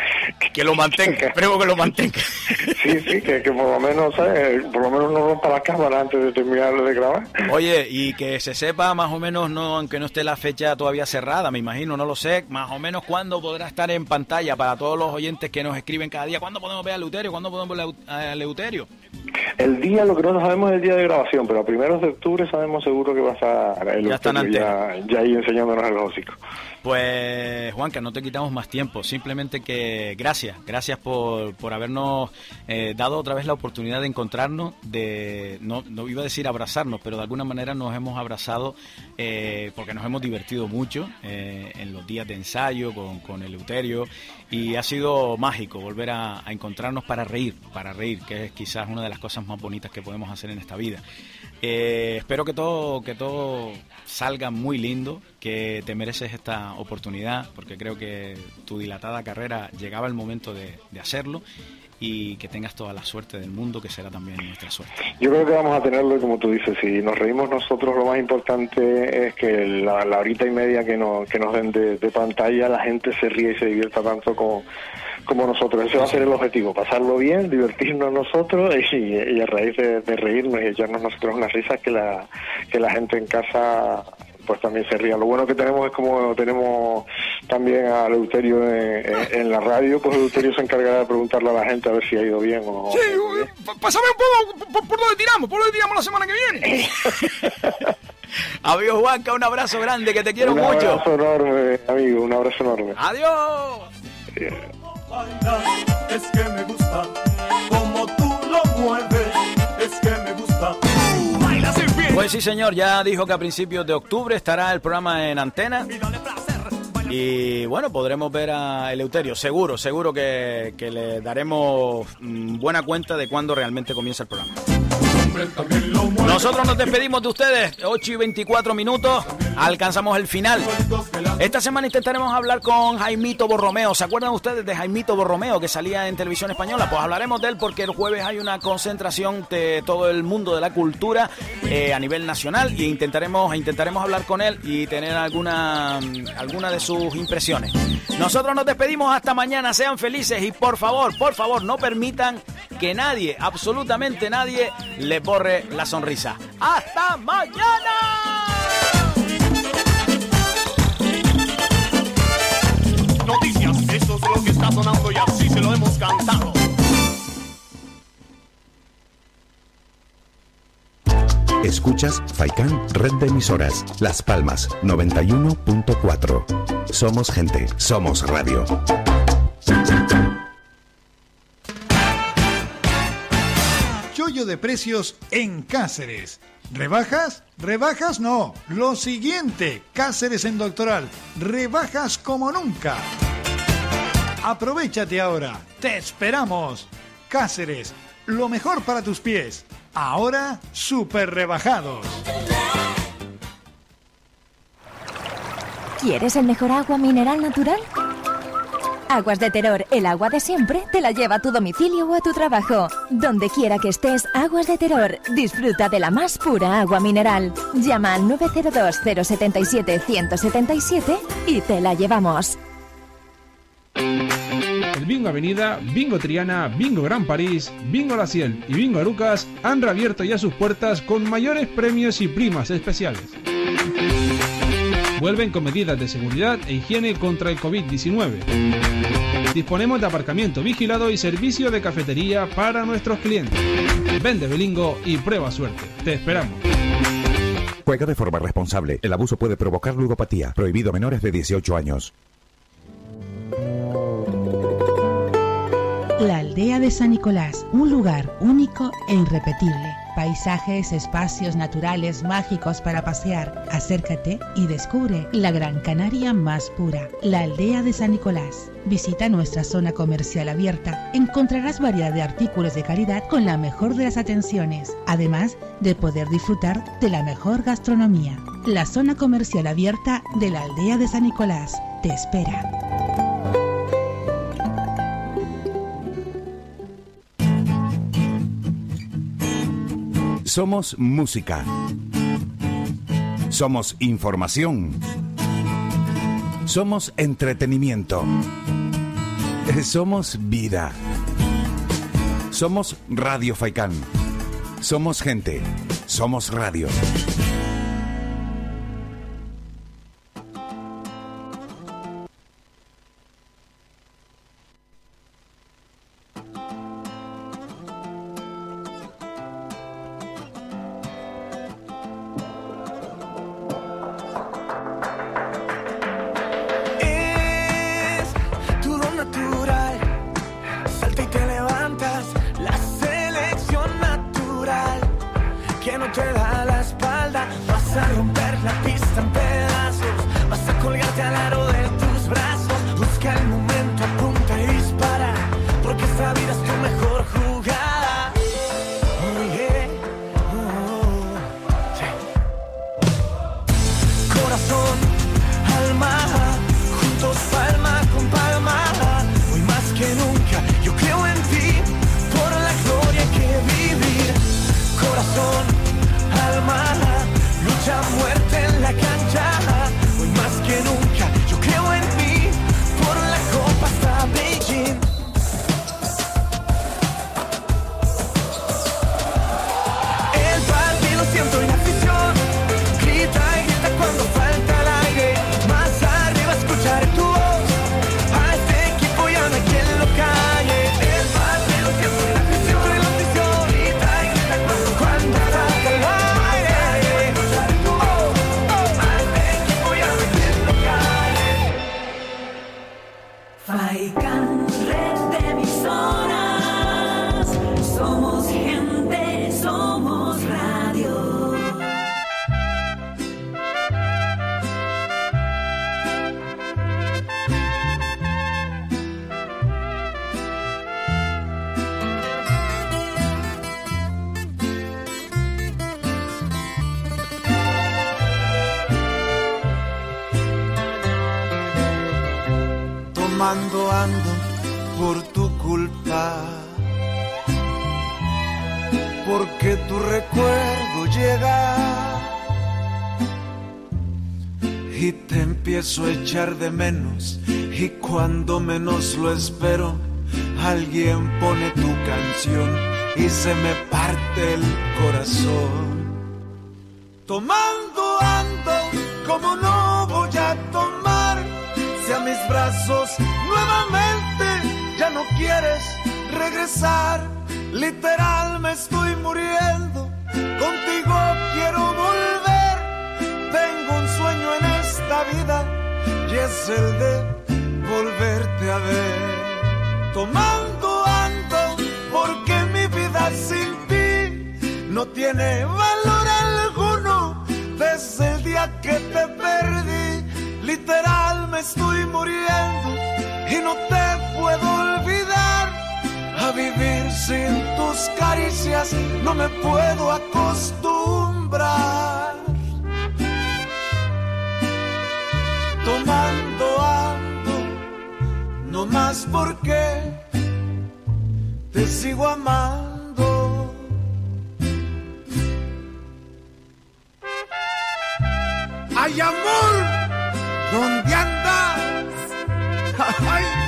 Que lo mantenga, esperemos que lo mantenga. sí, sí, que, que por lo menos, ¿sabes? por lo menos no rompa la cámara antes de terminar de grabar. Oye, y que se sepa más o menos, no aunque no esté la fecha todavía cerrada, me imagino, no lo sé, más o menos cuándo podrá estar en pantalla para todos los oyentes que nos escriben cada día, cuándo podemos ver a Leuterio, cuándo podemos ver a Leuterio. El día, lo que no sabemos es el día de grabación, pero a primeros de octubre sabemos seguro que va a estar el Ya ya, ya ahí enseñándonos el hocico. Pues Juanca, no te quitamos más tiempo, simplemente que gracias, gracias por, por habernos eh, dado otra vez la oportunidad de encontrarnos, de no, no iba a decir abrazarnos, pero de alguna manera nos hemos abrazado eh, porque nos hemos divertido mucho eh, en los días de ensayo con, con el Euterio y ha sido mágico volver a, a encontrarnos para reír, para reír, que es quizás una de las cosas más bonitas que podemos hacer en esta vida. Eh, espero que todo, que todo salga muy lindo, que te mereces esta oportunidad, porque creo que tu dilatada carrera llegaba el momento de, hacerlo y que tengas toda la suerte del mundo, que será también nuestra suerte. Yo creo que vamos a tenerlo como tú dices, si nos reímos nosotros, lo más importante es que la, la horita y media que nos, que nos den de, de pantalla, la gente se ríe y se divierta tanto como, como nosotros. Ese va a ser el objetivo, pasarlo bien, divertirnos nosotros y, y a raíz de, de reírnos y echarnos nosotros unas risas que la, que la gente en casa pues también se rían. Lo bueno que tenemos es como tenemos también a Leuterio en, en- en la radio, pues Leuterio se encarga de preguntarle a la gente a ver si ha ido bien o no. Sí, pásame un poco por, por dónde tiramos, por dónde tiramos la semana que viene. Amigo Juanca, un abrazo grande, que te quiero un mucho. abrazo enorme, amigo, un abrazo enorme. Adiós. Es que me gusta como tú lo mueves. Es que me gusta. Baila sin fin. Pues sí, señor, ya dijo que a principios de octubre estará el programa en antena. Y bueno, podremos ver a Eleuterio, seguro, seguro que, que le daremos mm, buena cuenta de cuándo realmente comienza el programa. Nosotros nos despedimos de ustedes, 8 y 24 minutos, alcanzamos el final. Esta semana intentaremos hablar con Jaimito Borromeo. ¿Se acuerdan ustedes de Jaimito Borromeo que salía en televisión española? Pues hablaremos de él porque el jueves hay una concentración de todo el mundo de la cultura eh, a nivel nacional y intentaremos, intentaremos hablar con él y tener alguna, alguna de sus impresiones. Nosotros nos despedimos hasta mañana, sean felices y por favor, por favor, no permitan que nadie, absolutamente nadie, le borre la sonrisa. ¡Hasta mañana! Noticias, eso es lo que está sonando y así se lo hemos cantado. Escuchas Faikán Red de Emisoras. Las Palmas 91.4. Somos gente, somos radio. De precios en Cáceres. ¿Rebajas? Rebajas no. Lo siguiente, Cáceres en Doctoral. Rebajas como nunca. Aprovechate ahora. Te esperamos. Cáceres, lo mejor para tus pies. Ahora, super rebajados. ¿Quieres el mejor agua mineral natural? Aguas de Terror, el agua de siempre, te la lleva a tu domicilio o a tu trabajo. Donde quiera que estés, Aguas de Terror. Disfruta de la más pura agua mineral. Llama al 902-077-177 y te la llevamos. El Bingo Avenida, Bingo Triana, Bingo Gran París, Bingo La Ciel y Bingo Arucas han reabierto ya sus puertas con mayores premios y primas especiales. Vuelven con medidas de seguridad e higiene contra el COVID-19. Disponemos de aparcamiento vigilado y servicio de cafetería para nuestros clientes. Vende Belingo y prueba suerte. Te esperamos. Juega de forma responsable. El abuso puede provocar ludopatía. Prohibido a menores de 18 años. La aldea de San Nicolás, un lugar único e irrepetible. Paisajes, espacios naturales mágicos para pasear. Acércate y descubre la Gran Canaria más pura, la aldea de San Nicolás. Visita nuestra zona comercial abierta. Encontrarás variedad de artículos de calidad con la mejor de las atenciones, además de poder disfrutar de la mejor gastronomía. La zona comercial abierta de la aldea de San Nicolás te espera. Somos música. Somos información. Somos entretenimiento. Eh, Somos vida. Somos Radio Faikán. Somos gente. Somos radio. Porque tu recuerdo llega y te empiezo a echar de menos. Y cuando menos lo espero, alguien pone tu canción y se me parte el corazón. Tomando ando como no voy a tomar si a mis brazos nuevamente ya no quieres regresar. Literal me estoy muriendo, contigo quiero volver. Tengo un sueño en esta vida y es el de volverte a ver. Tomando ando porque mi vida sin ti no tiene valor alguno desde el día que te perdí. Literal me estoy muriendo y no te puedo olvidar. A vivir sin tus caricias no me puedo acostumbrar. Tomando ando, no más porque te sigo amando. Ay, amor, ¿dónde andas?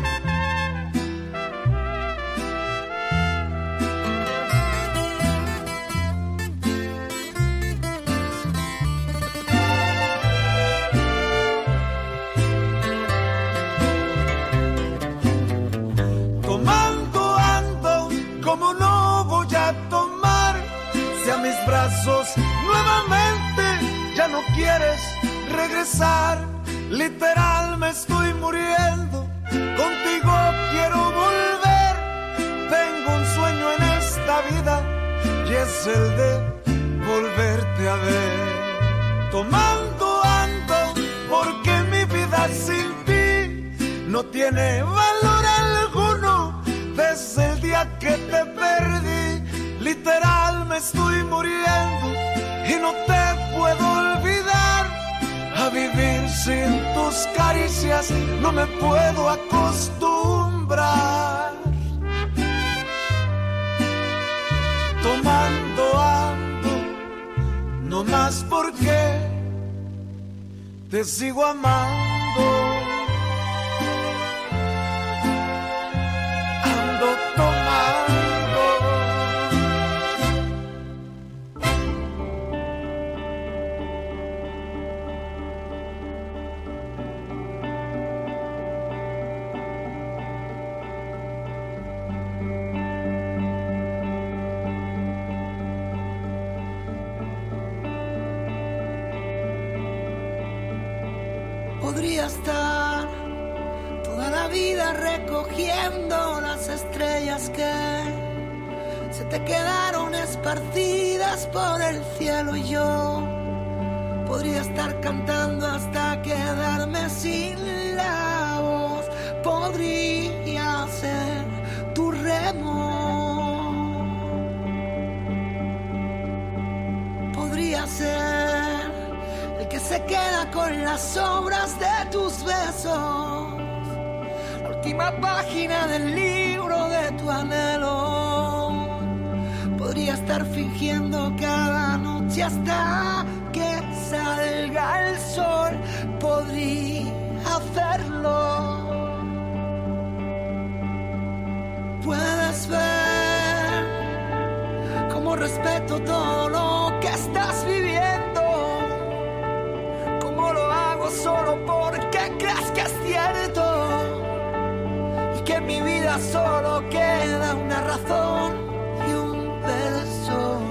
Nuevamente ya no quieres regresar. Literal me estoy muriendo, contigo quiero volver. Tengo un sueño en esta vida y es el de volverte a ver. Tomando ando porque mi vida sin ti no tiene valor alguno desde el día que te perdí. Literal me estoy muriendo y no te puedo olvidar. A vivir sin tus caricias no me puedo acostumbrar. Tomando ando, no más porque te sigo amando. Podría estar toda la vida recogiendo las estrellas que se te quedaron esparcidas por el cielo y yo podría estar cantando hasta quedarme sin se queda con las sombras de tus besos. La última página del libro de tu anhelo. Podría estar fingiendo cada noche hasta que salga el sol. Podría hacerlo. Puedes ver cómo respeto todo lo solo queda una razón y un verso.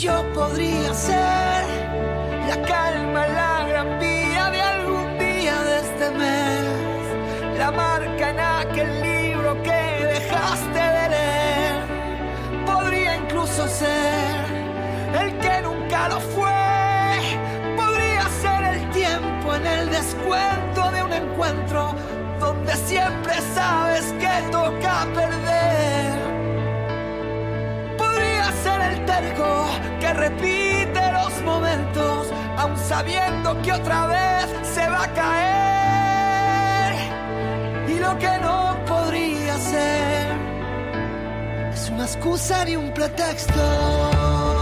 Yo podría ser la calma, la gran vía de algún día de este mes. la marca en aquel libro que dejaste de leer. Podría incluso ser el que nunca lo fue. Podría ser el tiempo en el descuento de un encuentro siempre sabes que toca perder. Podría ser el terco que repite los momentos, aun sabiendo que otra vez se va a caer. Y lo que no podría ser es una excusa ni un pretexto.